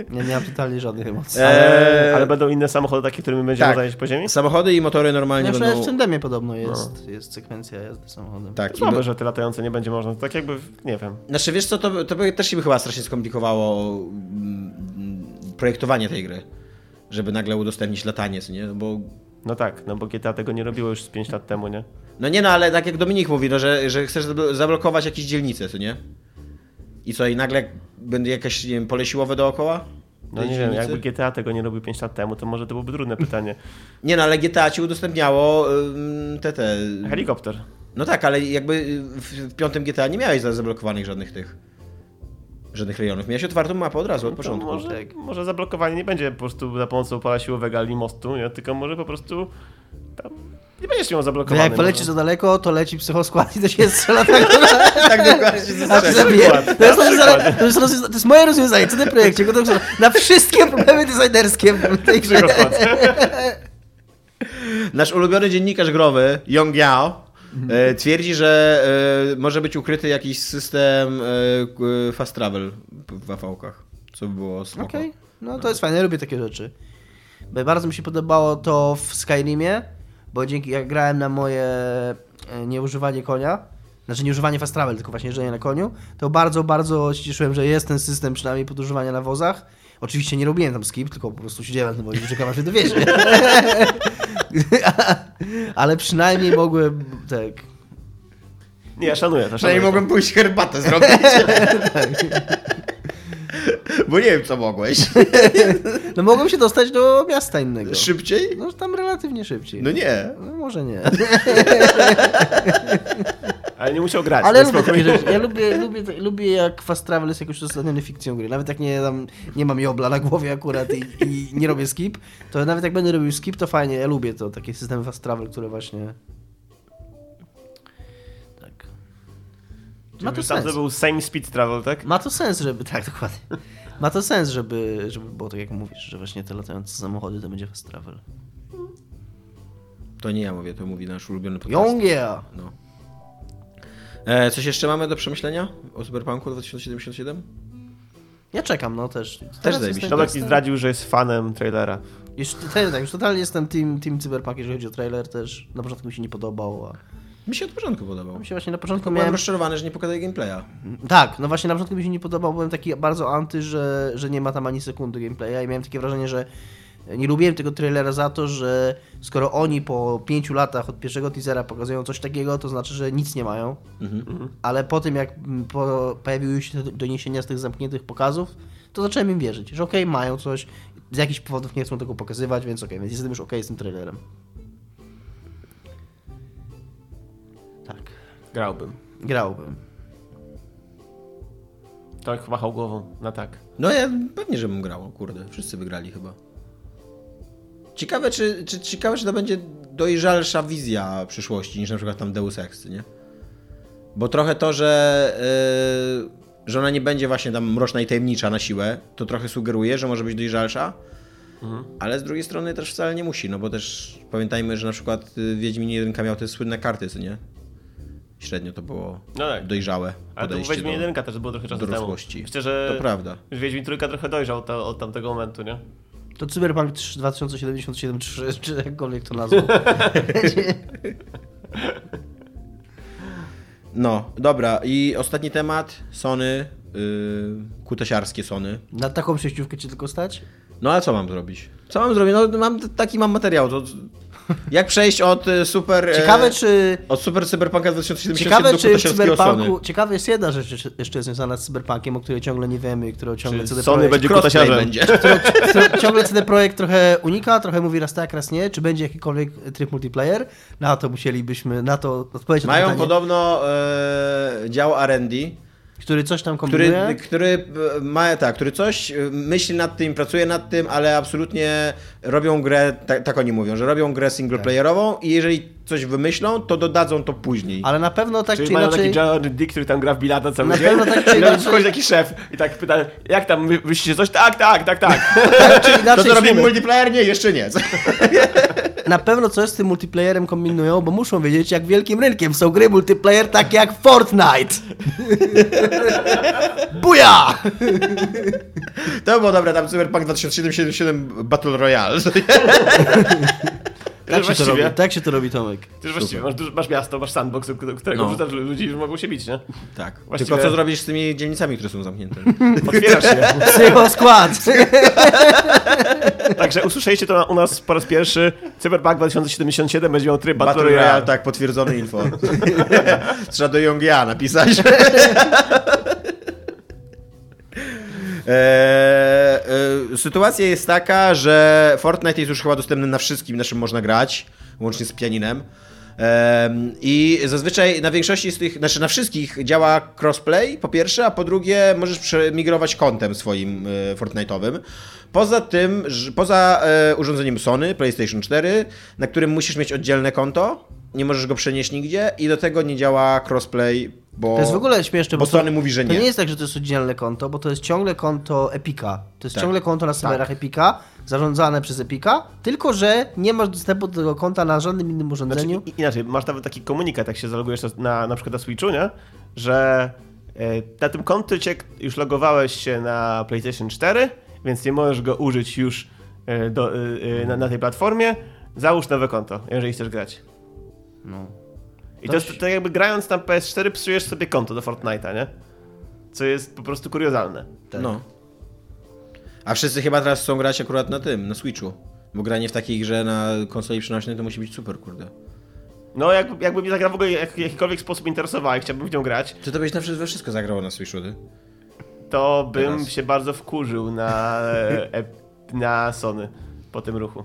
Nie miałem totalnie żadnych emocji.
Eee,
Ale będą inne samochody takie, którymi będziemy
tak.
można jeździć po ziemi?
Samochody i motory normalnie
No,
będą...
w Tendemie podobno jest, jest sekwencja jazdy samochodem.
Tak, i
Słabe,
be-
że te latające nie będzie można. Tak jakby, nie wiem.
Znaczy wiesz co, to, to by też się by chyba strasznie skomplikowało mm, projektowanie tej gry. Żeby nagle udostępnić latanie, nie? No Bo
No tak, no bo GTA tego nie robiło już z 5 lat temu, nie?
No nie no, ale tak jak Dominik mówi, no, że, że chcesz zablo- zablokować jakieś dzielnice, co nie? I co, i nagle będzie jakieś, nie wiem, pole siłowe dookoła?
No nie wiem, jakby GTA tego nie robił 5 lat temu, to może to byłoby trudne pytanie.
Nie no, ale GTA ci udostępniało ym, te, te...
Helikopter.
No tak, ale jakby w, w piątym GTA nie miałeś za- zablokowanych żadnych tych... Żadnych rejonów. Miałeś otwartą mapę od razu, od
To
początku.
może, może zablokowanie nie będzie po prostu za pomocą pola siłowego ani mostu, nie? tylko może po prostu tam nie będziesz miał
To
zablokowane.
jak poleci
może.
za daleko, to leci psychoskład i to się strzela tak.
tak dokładnie
zabije.
przykład.
To jest, rozwiązanie, to, jest rozwiąza- to jest moje rozwiązanie, co ty projekcie? Na wszystkie problemy designerskie w tej grze.
Nasz ulubiony dziennikarz growy, Yong Yao, e, twierdzi, że e, może być ukryty jakiś system e, fast travel w AV-kach. Co by było spoko.
Okej, no to jest fajne, ja lubię takie rzeczy. Bardzo mi się podobało to w Skyrimie, bo dzięki jak grałem na moje e, nieużywanie konia, znaczy nie używanie fast travel, tylko właśnie jeżdżenie na koniu, to bardzo, bardzo się cieszyłem, że jest ten system przynajmniej podróżowania na wozach. Oczywiście nie robiłem tam skip, tylko po prostu siedziałem, no bo nie czekam aż mnie dowiezie. Ale przynajmniej mogłem, tak,
Nie, ja szanuję to.
Przynajmniej
Szanuję
mogłem pójść herbatę zrobić. Bo nie wiem, co mogłeś.
No mogłem się dostać do miasta innego.
Szybciej?
No tam relatywnie szybciej.
No nie.
No, może nie.
Ale nie musiał grać.
Ale lubię takie
spokojnie.
rzeczy. Ja lubię, lubię, lubię jak fast travel jest jakoś uzasadniony fikcją gry. Nawet jak nie, tam, nie mam jobla na głowie akurat i, i nie robię skip, to nawet jak będę robił skip, to fajnie. Ja lubię to, takie systemy fast travel, które właśnie... Ma to sens.
był same speed travel, tak?
Ma to sens, żeby... Tak, dokładnie. Ma to sens, żeby, żeby było tak jak mówisz, że właśnie te latające samochody to będzie fast travel.
To nie ja mówię, to mówi nasz ulubiony podcast.
Young yeah!
No. E, coś jeszcze mamy do przemyślenia o Cyberpunku 2077?
Ja czekam, no też. Teraz
zajebiście.
Tomek mi zdradził, że jest fanem trailera.
Już, te- tak, już totalnie jestem team, team Cyberpunk, jeżeli chodzi o trailer też. Na początku mi się nie podobał, a
Mi się od początku podobał.
mi się właśnie na początku
Byłem
miałem...
rozczarowany, że nie pokazali gameplaya.
Tak, no właśnie na początku mi się nie podobał, byłem taki bardzo anty, że, że nie ma tam ani sekundy gameplaya i miałem takie wrażenie, że nie lubiłem tego trailera za to, że skoro oni po pięciu latach od pierwszego teasera pokazują coś takiego, to znaczy, że nic nie mają.
Mhm.
Ale po tym, jak po, pojawiły się te doniesienia z tych zamkniętych pokazów, to zacząłem im wierzyć, że okej, mają coś, z jakichś powodów nie chcą tego pokazywać, więc okej, więc jestem już okej z tym trailerem.
Grałbym.
grałbym.
Tomek machał głową na tak.
No ja pewnie, że bym grał, kurde. Wszyscy wygrali chyba. Ciekawe, czy, czy, ciekawe, czy to będzie dojrzalsza wizja przyszłości niż na przykład tam Deus Ex, nie? Bo trochę to, że, yy, że ona nie będzie właśnie tam mroczna i tajemnicza na siłę, to trochę sugeruje, że może być dojrzalsza, ale z drugiej strony też wcale nie musi, no bo też pamiętajmy, że na przykład y, Wiedźmin 1 miał te słynne karty, nie? Średnio to było
No tak.
dojrzałe
Ale to Wiedźmin
do,
jedynka też było trochę czasu temu.
dorosłości.
Myślę, że
To prawda.
Wiedźmin trójka trochę dojrzał to, od tamtego momentu, nie?
To Cyberpunk 3 2077 3, czy jakkolwiek to nazwał.
No, dobra. I ostatni temat. Sony. Yy, kutasiarskie Sony.
Na taką przejściówkę ci tylko stać?
No a co mam zrobić? Co mam zrobić? No mam taki mam materiał. To, jak przejść od y, super... e,
Ciekawe czy...
Od super Cyberpunka 2077
Ciekawe
do
czy. Cyberpunku... Ciekawe jest jedna rzecz jeszcze- związana z Cyberpunkiem, o której ciągle nie wiemy i którą ciągle
Czy
CD
Sony
Projekt...
będzie kutasiarzem?
będzie.
którą ciągle CD Projekt trochę unika, trochę mówi raz tak, raz nie. Czy będzie jakikolwiek tryb multiplayer? Na to musielibyśmy, na to odpowiedzieć na
Mają
pytanie,
podobno e, dział R&D,
który coś tam kombinuje.
który, który e, ma tak, który coś e, myśli nad tym, pracuje nad tym, ale absolutnie robią grę, tak, tak oni mówią, że robią grę singleplayerową i jeżeli coś wymyślą, to dodadzą to później.
Ale na pewno tak
Czyli
czy
mają
inaczej...
taki John Dick, który tam gra w bilata cały
Na
dzień.
pewno tak czy inaczej-
przychodzi taki szef i tak pyta, jak tam, wy, wyście coś? Tak, tak, tak, tak.
Tak czy
To
inaczej
co robimy multiplayer? Nie, jeszcze nie.
Na pewno coś z tym multiplayerem kombinują, bo muszą wiedzieć, jak wielkim rynkiem są gry multiplayer, takie jak Fortnite. Buja!
To było dobre, tam Cyberpunk 2077 Battle Royale.
Tak
się, to robi, tak się to robi, Tomek.
ty właściwie masz, masz miasto, masz sandbox, do którego
No.
wrzucasz ludzi, że mogą się bić, nie?
Tak.
Właściwie-
Tylko co zrobisz z tymi dzielnicami, które są zamknięte?
Otwierasz się.
Psycho skład!
Także usłyszeliście to u nas po raz pierwszy. Cyberpunk 2077 będzie miał tryb Battle
Battle Royale, tak, potwierdzone info. Trzeba do Yongia napisać. E, e, sytuacja jest taka, że Fortnite jest już chyba dostępny na wszystkim, na czym można grać, łącznie z pianinem. Em, I zazwyczaj na większości z tych, znaczy na wszystkich działa crossplay, po pierwsze, a po drugie możesz przemigrować kontem swoim e, Fortnite'owym. Poza tym, poza e, urządzeniem Sony, PlayStation 4, na którym musisz mieć oddzielne konto, nie możesz go przenieść nigdzie i do tego nie działa crossplay, bo...
To jest w ogóle śmieszne,
bo
to-
Sony mówi, że
To
nie.
nie jest tak, że to jest oddzielne konto, bo to jest ciągle konto Epika. To jest
Tak.
ciągle konto na serwerach Epika, zarządzane przez Epika, tylko że nie masz dostępu do tego konta na żadnym innym
Znaczy,
urządzeniu.
i- inaczej, masz nawet taki komunikat, jak się zalogujesz na, na przykład na Switchu, nie? że e, na tym koncie już logowałeś się na PlayStation 4, więc nie możesz go użyć już e, do, e, na, na tej platformie. Załóż nowe konto, jeżeli chcesz grać.
No.
I to jest tak jakby grając na PS4 psujesz sobie konto do Fortnite'a, nie? Co jest po prostu kuriozalne.
Tak.
No. A wszyscy chyba teraz chcą grać akurat na tym, na Switchu. Bo granie w takiej grze na konsoli przenośnej to musi być super, kurde.
No jak, jakby mnie ta gra w ogóle jak, w jakikolwiek sposób interesowała i chciałbym w nią grać,
Czy to byś na we wszystko zagrało na Switchu, ty?
to bym
Teraz.
się bardzo wkurzył na, e, na Sony po tym ruchu.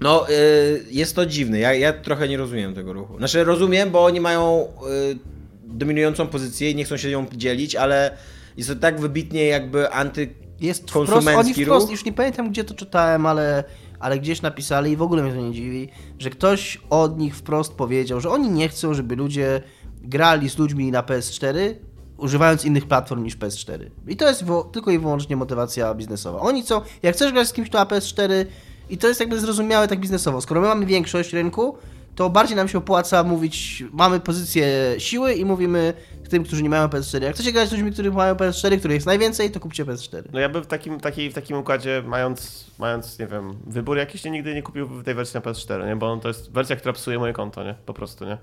No, y, jest to dziwne. Ja, ja trochę nie rozumiem tego ruchu. Znaczy, rozumiem, bo oni mają y, dominującą pozycję i nie chcą się nią dzielić, ale jest to tak wybitnie jakby anty...
Jest wprost, oni wprost,
ruch.
już nie pamiętam gdzie to czytałem, ale, ale gdzieś napisali i w ogóle mnie to nie dziwi, że ktoś od nich wprost powiedział, że oni nie chcą, żeby ludzie grali z ludźmi na PS4, używając innych platform niż PS4. I to jest tylko i wyłącznie motywacja biznesowa. Oni chcą, jak chcesz grać z kimś na PS4 i to jest jakby zrozumiałe tak biznesowo, skoro my mamy większość rynku, to bardziej nam się opłaca mówić, mamy pozycję siły i mówimy tym, którzy nie mają PS4. Jak chcecie grać z ludźmi, którzy mają PS4, których jest najwięcej, to kupcie PS4.
No ja bym w takim, takiej, w takim układzie, mając, mając, nie wiem, wybór jakiś, nie, nigdy nie kupił tej wersji na PS4, nie? Bo to jest wersja, która psuje moje konto, nie? Po prostu, nie?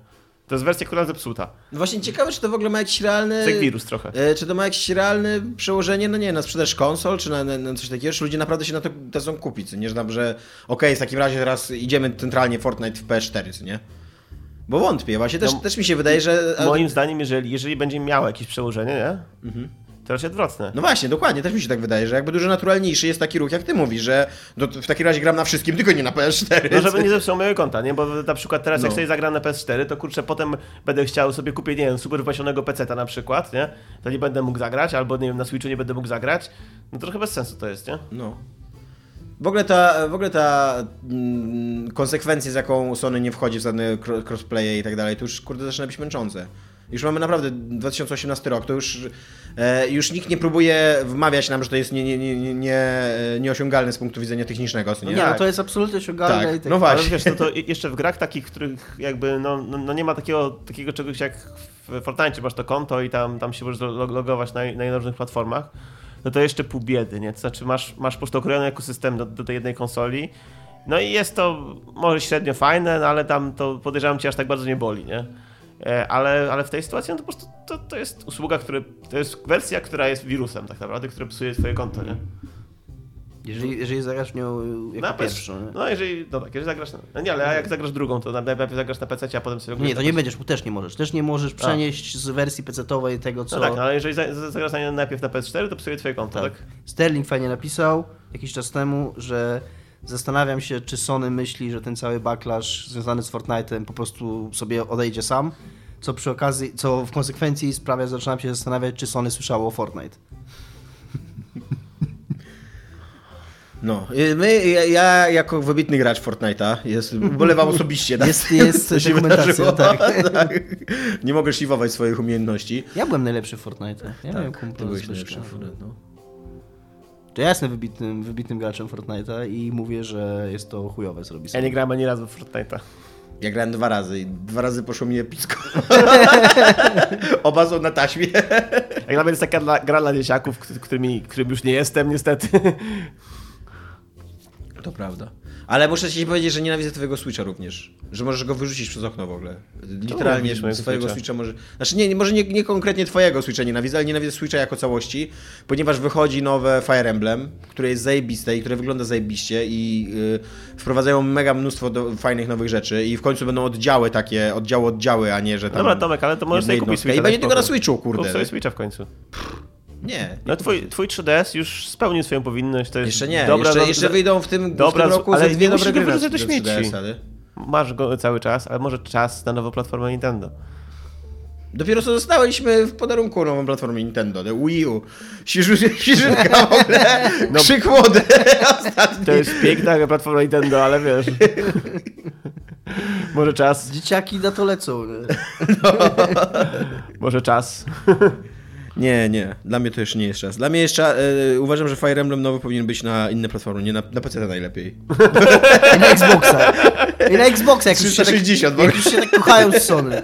To jest wersja, która zepsuta.
No właśnie ciekawe, czy to w ogóle ma jakiś realny...
Jak wirus trochę.
E, Czy to ma jakieś realne przełożenie, no nie, na sprzedaż konsol, czy na, na, coś takiego, czy ludzie naprawdę się na to chcą kupić, nie, że, tam, że okej, w takim razie teraz idziemy centralnie Fortnite w PS4, co nie? Bo wątpię, właśnie też,
No,
też mi się wydaje, że...
Moim zdaniem, jeżeli, jeżeli będzie miało jakieś przełożenie, nie? To raczej odwrotne.
No właśnie, dokładnie, też mi się tak wydaje, że jakby dużo naturalniejszy jest taki ruch, jak ty mówisz, że do, w takim razie gram na wszystkim, tylko nie na PS4.
No, żeby nie zepsuł mojego konta, nie? Bo na przykład teraz jak
No.
sobie zagram na PS4, to kurczę, potem będę chciał sobie kupić, nie wiem, super wypasionego PC na przykład, nie? To nie będę mógł zagrać, albo nie wiem, na Switchu nie będę mógł zagrać. No trochę bez sensu to jest, nie?
No. W ogóle ta, w ogóle ta mm, konsekwencja, z jaką Sony nie wchodzi w żadne cro- crossplaye i tak dalej, to już kurde zaczyna być męczące. Już mamy naprawdę 2018 rok, to już, e, już nikt nie próbuje wmawiać nam, że to jest nie, nie, nie, nie, nie, nieosiągalne z punktu widzenia technicznego, nie?
Nie,
Tak.
no to jest absolutnie osiągalne.
Tak,
i tak
no
Ale
właśnie.
wiesz, no to jeszcze w grach takich, których jakby no, no, no nie ma takiego, takiego czegoś jak w Fortnite, masz to konto i tam, tam się możesz log- logować na, na różnych platformach, no to jeszcze pół biedy, nie? To znaczy masz, masz po prostu okrojony ekosystem do, do tej jednej konsoli, no i jest to może średnio fajne, no ale tam to podejrzewam cię aż tak bardzo nie boli, nie? E, Ale, ale w tej sytuacji no to po prostu to, to jest usługa, który, to jest wersja, która jest wirusem tak naprawdę, która psuje twoje konto, nie?
Jeżeli, jeżeli zagrasz w nią jako
Na
pierwszą. Nie?
No jeżeli, no tak, jeżeli zagrasz no nie, ale a jak zagrasz drugą, to najpierw zagrasz na PC, a potem sobie
Nie, to nie będziesz, też nie możesz. Też nie możesz przenieść z wersji PC-owej tego, co...
No tak, no, ale jeżeli za- za- zagrasz najpierw na PS4, to psuje twoje konto, tak?
Tak. Sterling fajnie napisał jakiś czas temu, że zastanawiam się, czy Sony myśli, że ten cały backlash związany z Fortnite'em po prostu sobie odejdzie sam, co przy okazji, co w konsekwencji sprawia, że zaczynam się zastanawiać, czy Sony słyszało o Fortnite.
No, y, my, ja, ja jako wybitny gracz Fortnite'a, jest, ubolewam osobiście. na
Jest- jest dokumentacja,
wydarzyło.
tak.
Nie mogę szlifować swoich umiejętności.
Ja byłem najlepszy w Fortnite. Ja
Tak, ty byłeś najlepszy w Fortnite, no.
To ja jestem wybitnym, wybitnym graczem Fortnite'a i mówię, że jest to chujowe, co robi
Ja nie grałem ani razu w Fortnite'a.
Ja grałem dwa razy i dwa razy poszło mi epicko. Oba są na taśmie.
Jak nawet jest taka dla, gra dla dzieciaków, któ- którymi, którym już nie jestem niestety.
To prawda. Ale muszę ci powiedzieć, że nienawidzę twojego Switcha również. Że możesz go wyrzucić przez okno w ogóle. Literalnie swojego
Switcha?
Switcha może... Znaczy nie, może nie, nie konkretnie twojego Switcha nienawidzę, ale nienawidzę Switcha jako całości, ponieważ wychodzi nowe Fire Emblem, które jest zajebiste i które wygląda zajebiście i y, wprowadzają mega mnóstwo do, fajnych nowych rzeczy i w końcu będą oddziały takie, oddziały oddziały, a nie, że tam...
Dobra, Tomek, ale to możesz sobie kupić. Switcha.
I będzie tylko na. Switchu,
Kup
kurde.
sobie Switcha w końcu.
Nie.
No twój, twój 3DS już spełnił swoją powinność. To jest
Jeszcze nie,
dobra,
jeszcze,
do-
jeszcze wyjdą w tym,
Dobra,
w tym roku
ale
ze dwie dobre gry
wyrzucać do śmieci.
3DS, ale...
Masz go cały czas, ale może czas na nową platformę Nintendo.
Dopiero co dostaliśmy w podarunku nową platformę Nintendo, The Wii U. Świeżynka w ogóle,
No.
krzyk wody ostatni.
To jest piękna platforma Nintendo, ale wiesz. może czas,
Dzieciaki na to lecą. Nie?
może czas.
Nie, nie, dla mnie to jeszcze nie jest czas. Dla mnie jeszcze, e, uważam, że Fire Emblem nowy powinien być na inne platformy, nie na, na PC najlepiej.
I na Xboxa. I na Xboxa, jak już się tak,
360,
już się tak kochają z Sony.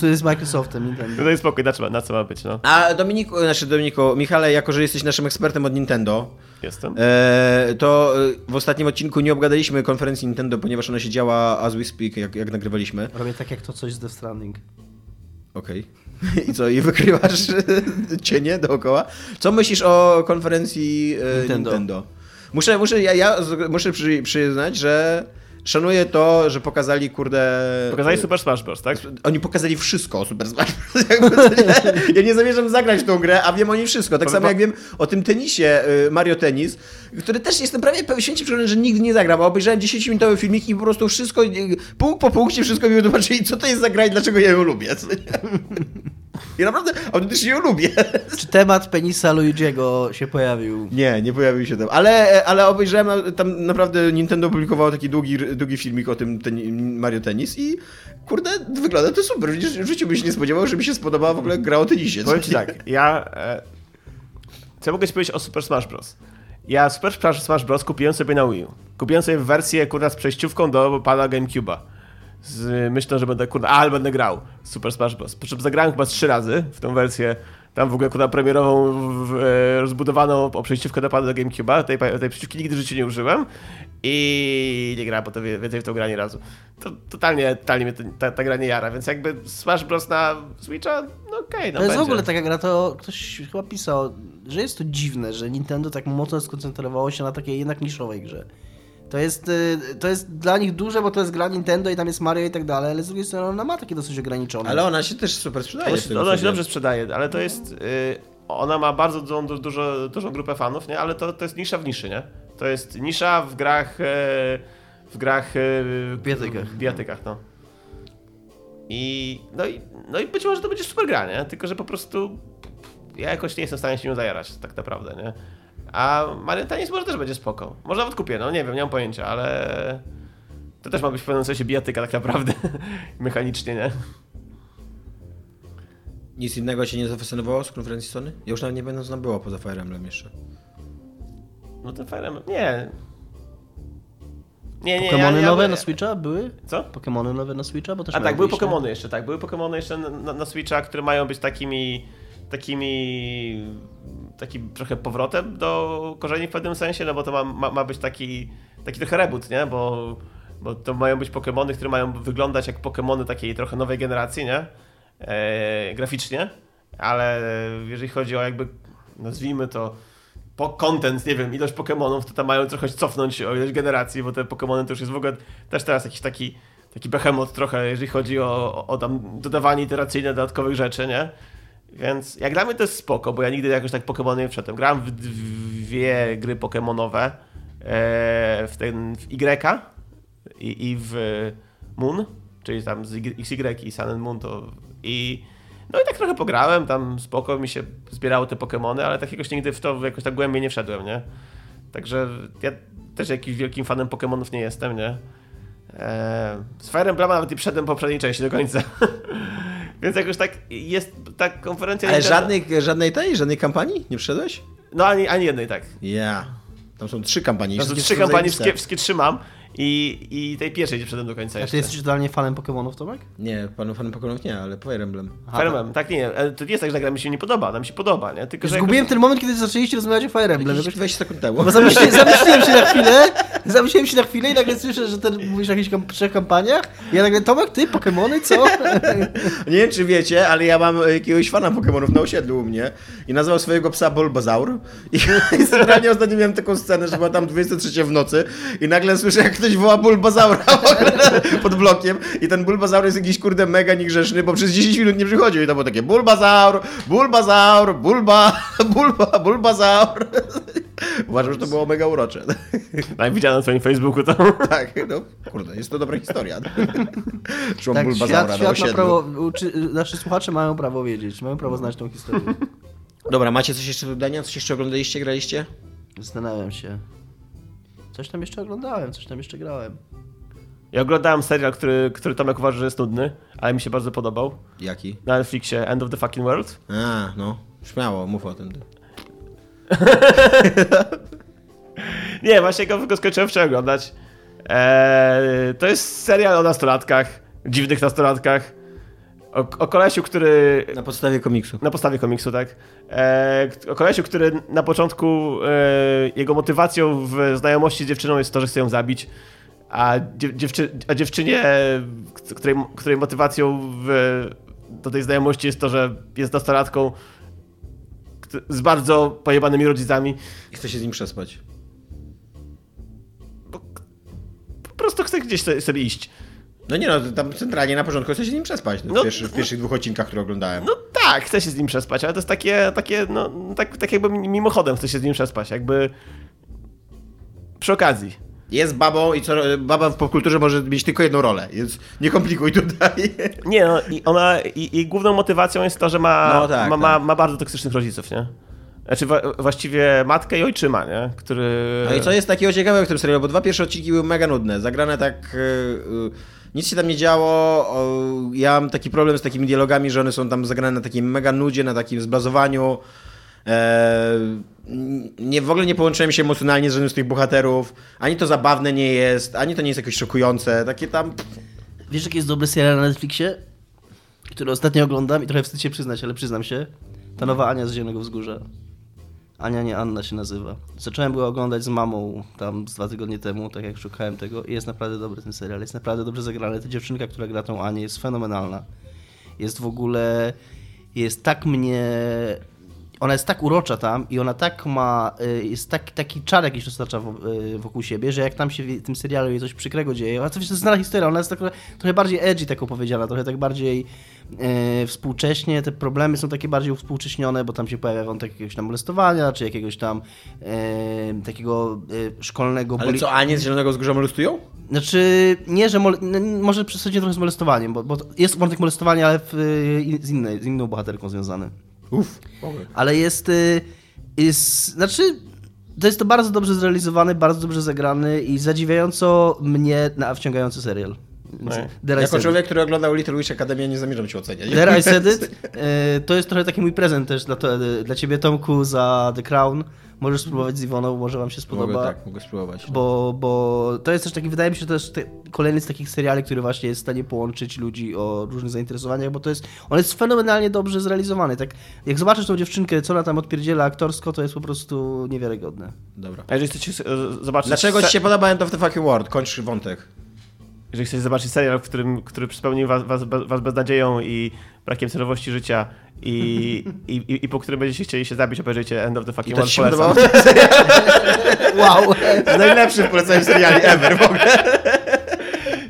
To jest z Microsoftem, Nintendo.
No i spokój, na co, na co ma być, no.
A Dominiku, znaczy Dominiku, Michale, jako że jesteś naszym ekspertem od Nintendo,
Jestem.
e, to e, w ostatnim odcinku nie obgadaliśmy konferencji Nintendo, ponieważ ona się działa as we speak, jak, jak nagrywaliśmy.
Robię tak jak to coś z Death Stranding.
Okej. I co, i wykrywasz cienie dookoła? Co myślisz o konferencji e, Nintendo?
Nintendo.
Muszę, muszę, ja, ja muszę przy, przyznać, że szanuję to, że pokazali, kurde...
Pokazali Super Smash Bros, tak?
Oni pokazali wszystko o Super Smash Bros. Ja nie zamierzam zagrać w tą grę, a wiem o niej wszystko. Tak samo jak wiem o tym tenisie y, Mario Tennis, który też jestem prawie święcie przekonany, że nigdy nie zagram. A obejrzałem 10-minutowy filmik i po prostu wszystko, y, punkt po punkcie wszystko mi wytłumaczyli, co to jest za gra i dlaczego ja ją lubię. I naprawdę autentycznie ją lubię.
Czy temat penisa Luigi'ego się pojawił?
Nie, nie pojawił się tam. Ale, ale obejrzałem, tam naprawdę Nintendo opublikowało taki długi, długi filmik o tym ten, Mario Tennis i kurde, wygląda to super. W życiu byś nie spodziewał, że mi się spodobała w ogóle gra o tenisie.
Powiem ci tak, ja... E, co mogę ci powiedzieć o Super Smash Bros? Ja Super Smash- Smash Bros kupiłem sobie na Wii U. Kupiłem sobie wersję, kurwa, z przejściówką do pada GameCube'a. Z myślą, że będę, kurwa, ale będę grał Super Smash Bros. Po czym zagrałem chyba trzy razy w tą wersję, tam w ogóle, kurwa, premierową, w, w, e, rozbudowaną o przejściówkę do pada do GameCube'a. Tej, tej przejściówki nigdy w życiu nie użyłem i nie grałem potem więcej w tą grę ani razu. To totalnie, totalnie mnie to- ta, ta gra nie jara, więc jakby Smash Bros na Switcha, no okej, no
To jest w
będzie.
ogóle taka gra, to ktoś chyba pisał, że jest to dziwne, że Nintendo tak mocno skoncentrowało się na takiej jednak niszowej grze. To jest, y, to jest dla nich duże, bo to jest gra Nintendo i tam jest Mario i tak dalej, ale z drugiej strony ona ma takie dosyć ograniczone.
Ale ona się też super sprzedaje.
Ona się, ona się dobrze sprzedaje, ale to jest. y, ona ma bardzo dużą, du- dużo, dużą grupę fanów, nie? ale to, to jest nisza w niszy, nie? To jest nisza w grach. e, w grach. e,
Bijatykach.
W bijatykach, no. I no, i. no i być może to będzie super gra, nie? Tylko, że po prostu. Ja jakoś nie jestem w stanie się nią zajarać, tak naprawdę, nie? A Mario Tennis może też będzie spoko. Może nawet kupię, no nie wiem, nie mam pojęcia, ale. To też ma być w pewnym sensie bijatyka tak naprawdę. Mechanicznie, nie?
Nic innego cię nie zafascynowało z konferencji Sony? Ja już nawet nie będę znam było poza Fire Emblem jeszcze.
No ten Fire Emblem, nie. Nie, nie,
Pokemony
ja, ja,
nowe
ja,
na Switcha były?
Co?
Pokemony nowe na Switcha? Bo też
A tak, były
wyjść,
Pokemony jeszcze, tak, były Pokemony jeszcze na, na, na Switcha, które mają być takimi, takimi, takim trochę powrotem do korzeni w pewnym sensie, no bo to ma, ma, ma być taki, taki trochę reboot, nie, bo, bo to mają być Pokemony, które mają wyglądać jak Pokemony takiej trochę nowej generacji, nie, e, graficznie, ale jeżeli chodzi o jakby, nazwijmy to, po content, nie wiem, ilość Pokemonów, to tam mają trochę cofnąć o ilość generacji, bo te Pokemony to już jest w ogóle też teraz jakiś taki taki behemoth trochę, jeżeli chodzi o, o, o tam dodawanie iteracyjne dodatkowych rzeczy, nie? Więc jak dla mnie to jest spoko, bo ja nigdy jakoś tak Pokemony nie wszedłem. Grałem w dwie gry Pokemonowe, e, w ten w Y i, i w Moon, czyli tam z Y- XY i Sun and Moon to i no i tak trochę pograłem, tam spoko mi się zbierało te Pokemony, ale tak jakoś nigdy w to jakoś tak głębiej nie wszedłem, nie? Także ja też jakimś wielkim fanem Pokemonów nie jestem, nie? Eee, z Fire Emblema nawet nie wszedłem po poprzedniej części do końca. Więc jakoś tak jest ta konferencja...
Ale żadnej, żadnej tej, żadnej kampanii nie przyszedłeś?
No ani, ani jednej tak.
Ja. Tam są trzy kampanie.
To są trzy kampanie, wszystkie, wszystkie trzymam i, i tej pierwszej nie przedem do końca
A
jeszcze.
ty jesteś totalnie fanem Pokémonów, Tomek?
Nie, panu fanem Pokémonów nie, ale Fire Emblem.
Aha,
Fire Emblem, tak nie, e, to nie jest tak, że gra mi się nie podoba, nam się podoba, nie? Tylko, że
Zgubiłem ten moment, kiedy zaczęliście rozmawiać o Fire Emblem.
Jakieś
Jakoś...
20 sekund temu.
Bo zamyśliłem, zamyśliłem się na chwilę, zamyśliłem się na chwilę i nagle słyszę, że ten mówisz o jakichś kam- trzech kampaniach. I ja nagle, Tomek, ty, Pokémony, co?
Nie wiem, czy wiecie, ale ja mam jakiegoś fana Pokémonów na osiedlu u mnie i nazwał swojego psa Bulbasaur. I, i centralnie ostatnio miałem taką scenę, że była tam 23 w nocy i nagle słyszę, jak ktoś woła ogóle pod blokiem i ten Bulbasaur jest jakiś kurde mega niegrzeczny, bo przez 10 minut nie przychodził i to było takie Bulbasaur, Bulbasaur, Bulba, Bulba, Bulbasaur. Uważam, że to było mega urocze.
Tak, widziałem na twoim Facebooku to.
Tak, no kurde, jest to dobra historia. Szłam
Tak,
Bulbasaura
świat, świat prawo, uczy, nasi słuchacze mają prawo wiedzieć, mają prawo znać tą historię.
Dobra, macie coś jeszcze do dodania? Coś jeszcze oglądaliście, graliście?
Zastanawiam się. Coś tam jeszcze oglądałem, coś tam jeszcze grałem.
Ja oglądałem serial, który, który Tomek uważa, że jest nudny, ale mi się bardzo podobał.
Jaki?
Na Netflixie End of the Fucking World.
A, no. Śmiało, mów o tym.
Nie, właśnie go, go skończyłem wczoraj oglądać. Eee, to jest serial o nastolatkach, dziwnych nastolatkach. O, o kolesiu, który
Na podstawie komiksu.
Na podstawie komiksu, tak. E, o kolesiu, który na początku e, jego motywacją w znajomości z dziewczyną jest to, że chce ją zabić, a, dziew, dziewczy, a dziewczynie, której, której motywacją w, do tej znajomości jest to, że jest nastolatką z bardzo pojebanymi rodzicami.
I chce się z nim przespać.
Po prostu chce gdzieś sobie iść.
No nie no, tam centralnie na początku chce się z nim przespać. No, w,
No,
pierwszy, w pierwszych dwóch odcinkach, które oglądałem.
No tak, chce się z nim przespać, ale to jest takie, takie no, tak, tak jakby mimochodem chce się z nim przespać, jakby przy okazji.
Jest babą i co, baba w popkulturze może mieć tylko jedną rolę, więc nie komplikuj tutaj.
Nie, no i ona, i, i główną motywacją jest to, że ma,
No tak,
ma, ma,
tak.
ma bardzo toksycznych rodziców, nie? Znaczy właściwie matkę i ojczyma, nie? Który...
No i co jest takiego ciekawego w tym serialu, bo dwa pierwsze odcinki były mega nudne, zagrane tak... Yy, nic się tam nie działo, ja mam taki problem z takimi dialogami, że one są tam zagrane na takim mega nudzie, na takim zblazowaniu. E, nie, w ogóle nie połączyłem się emocjonalnie z żadnym z tych bohaterów. Ani to zabawne nie jest, ani to nie jest jakoś szokujące. Takie tam...
Wiesz, jaki jest dobry serial na Netflixie? Który ostatnio oglądam i trochę wstyd się przyznać, ale przyznam się. Ta nowa Ania z Zielonego Wzgórza. Ania, nie Anna się nazywa. Zacząłem go oglądać z mamą tam z dwa tygodnie temu, tak jak szukałem tego i jest naprawdę dobry ten serial. Jest naprawdę dobrze zagrany. Ta dziewczynka, która gra tą Anię jest fenomenalna. Jest w ogóle... Jest tak mnie... Ona jest tak urocza tam i ona tak ma, y, jest tak, taki czar jakiś roztacza y, wokół siebie, że jak tam się w tym serialu jej coś przykrego dzieje, a to jest znana historia, ona jest tak, trochę bardziej edgy tak opowiedziana, trochę tak bardziej współcześnie, te problemy są takie bardziej uwspółcześnione, bo tam się pojawia wątek jakiegoś tam molestowania, czy jakiegoś tam e, takiego e, szkolnego...
Ale
poli-
co, Anię z Zielonego Wzgórza molestują?
Znaczy, nie, że mole... może przesadzić trochę z molestowaniem, bo, bo jest wątek molestowania, ale w, y, z, innej, z inną bohaterką związany.
Uff.
Ale jest, y, jest. Znaczy, to jest to bardzo dobrze zrealizowany, bardzo dobrze zagrany i zadziwiająco mnie na wciągający serial. I
Jako człowiek, który oglądał Little Witch Academy, nie zamierzam cię oceniać.
There I said it. Y, To jest trochę taki mój prezent też dla, to, dla ciebie, Tomku, za The Crown. Możesz spróbować z Iwoną, może wam się spodoba.
Mogę, tak, mogę spróbować.
Bo, bo to jest też taki, wydaje mi się, że to jest te, kolejny z takich seriali, który właśnie jest w stanie połączyć ludzi o różnych zainteresowaniach, bo to jest, on jest fenomenalnie dobrze zrealizowany. Tak, jak zobaczysz tą dziewczynkę, co ona tam odpierdziela aktorsko, to jest po prostu niewiarygodne.
Dobra.
A jeżeli chcecie e, zobaczyć...
Dlaczego ci się podoba End of the Fucking World? Kończ wątek.
Jeżeli chcecie zobaczyć serial, w którym, który spełni was, was, was beznadzieją i brakiem celowości życia i, i, i, i po którym będziecie chcieli się zabić, obejrzyjcie End of the
I
Fucking World. polecam.
Wow!
Najlepszy w poleceniu seriali ever w ogóle.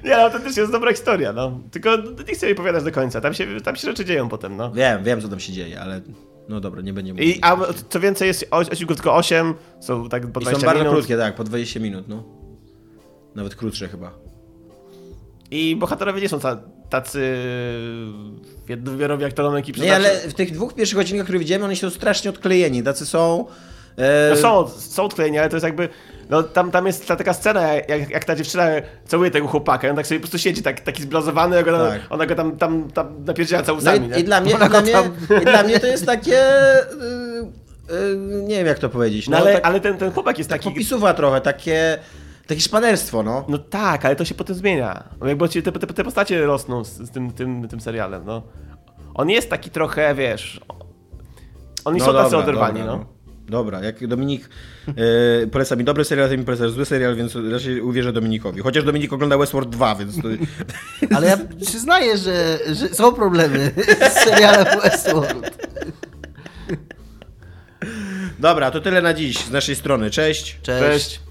Nie, no to też jest dobra historia, no. Tylko nie chcę jej opowiadać do końca. Tam się, tam się rzeczy dzieją potem, no.
Wiem, wiem co tam się dzieje, ale no dobra, nie będzie mówił.
I, a co więcej, jest odcinków tylko 8, są tak po
I
20
są bardzo
minut.
krótkie, tak, po 20 minut, no. Nawet krótsze chyba.
I bohaterowie nie są ta- tacy jednowymiarowi jak Talonek i
Nie, ale w tych dwóch pierwszych odcinkach, które widziałem, oni są strasznie odklejeni. Tacy są... E,
No są, są odklejeni, ale to jest jakby. No tam, tam jest ta taka scena, jak, jak ta dziewczyna całuje tego chłopaka, i on tak sobie po prostu siedzi, tak, taki zblazowany, jak ona,
Tak.
ona go tam, tam, tam napierdziela
No
całusami,
i,
nie?
i, dla mnie, i, dla mnie,
tam-
I dla mnie to jest takie... y, y, nie wiem jak to powiedzieć.
No ale,
tak,
ale ten, ten chłopak jest taki.
popisuwa trochę, takie... Takie szpanerstwo, no.
No tak, ale to się potem zmienia. No Jakby ci te, te, te postacie rosną z, z tym, tym, tym serialem, no. On jest taki trochę, wiesz... Oni
no
są tacy
dobra,
oderwani,
dobra,
no.
Dobra, jak Dominik e, poleca mi dobry serial, to mi poleca zły serial, więc raczej uwierzę Dominikowi. Chociaż Dominik ogląda Westworld 2, więc to...
Ale ja przyznaję, że, że są problemy z serialem Westworld.
Dobra, to tyle na dziś z naszej strony. Cześć.
Cześć.
Cześć.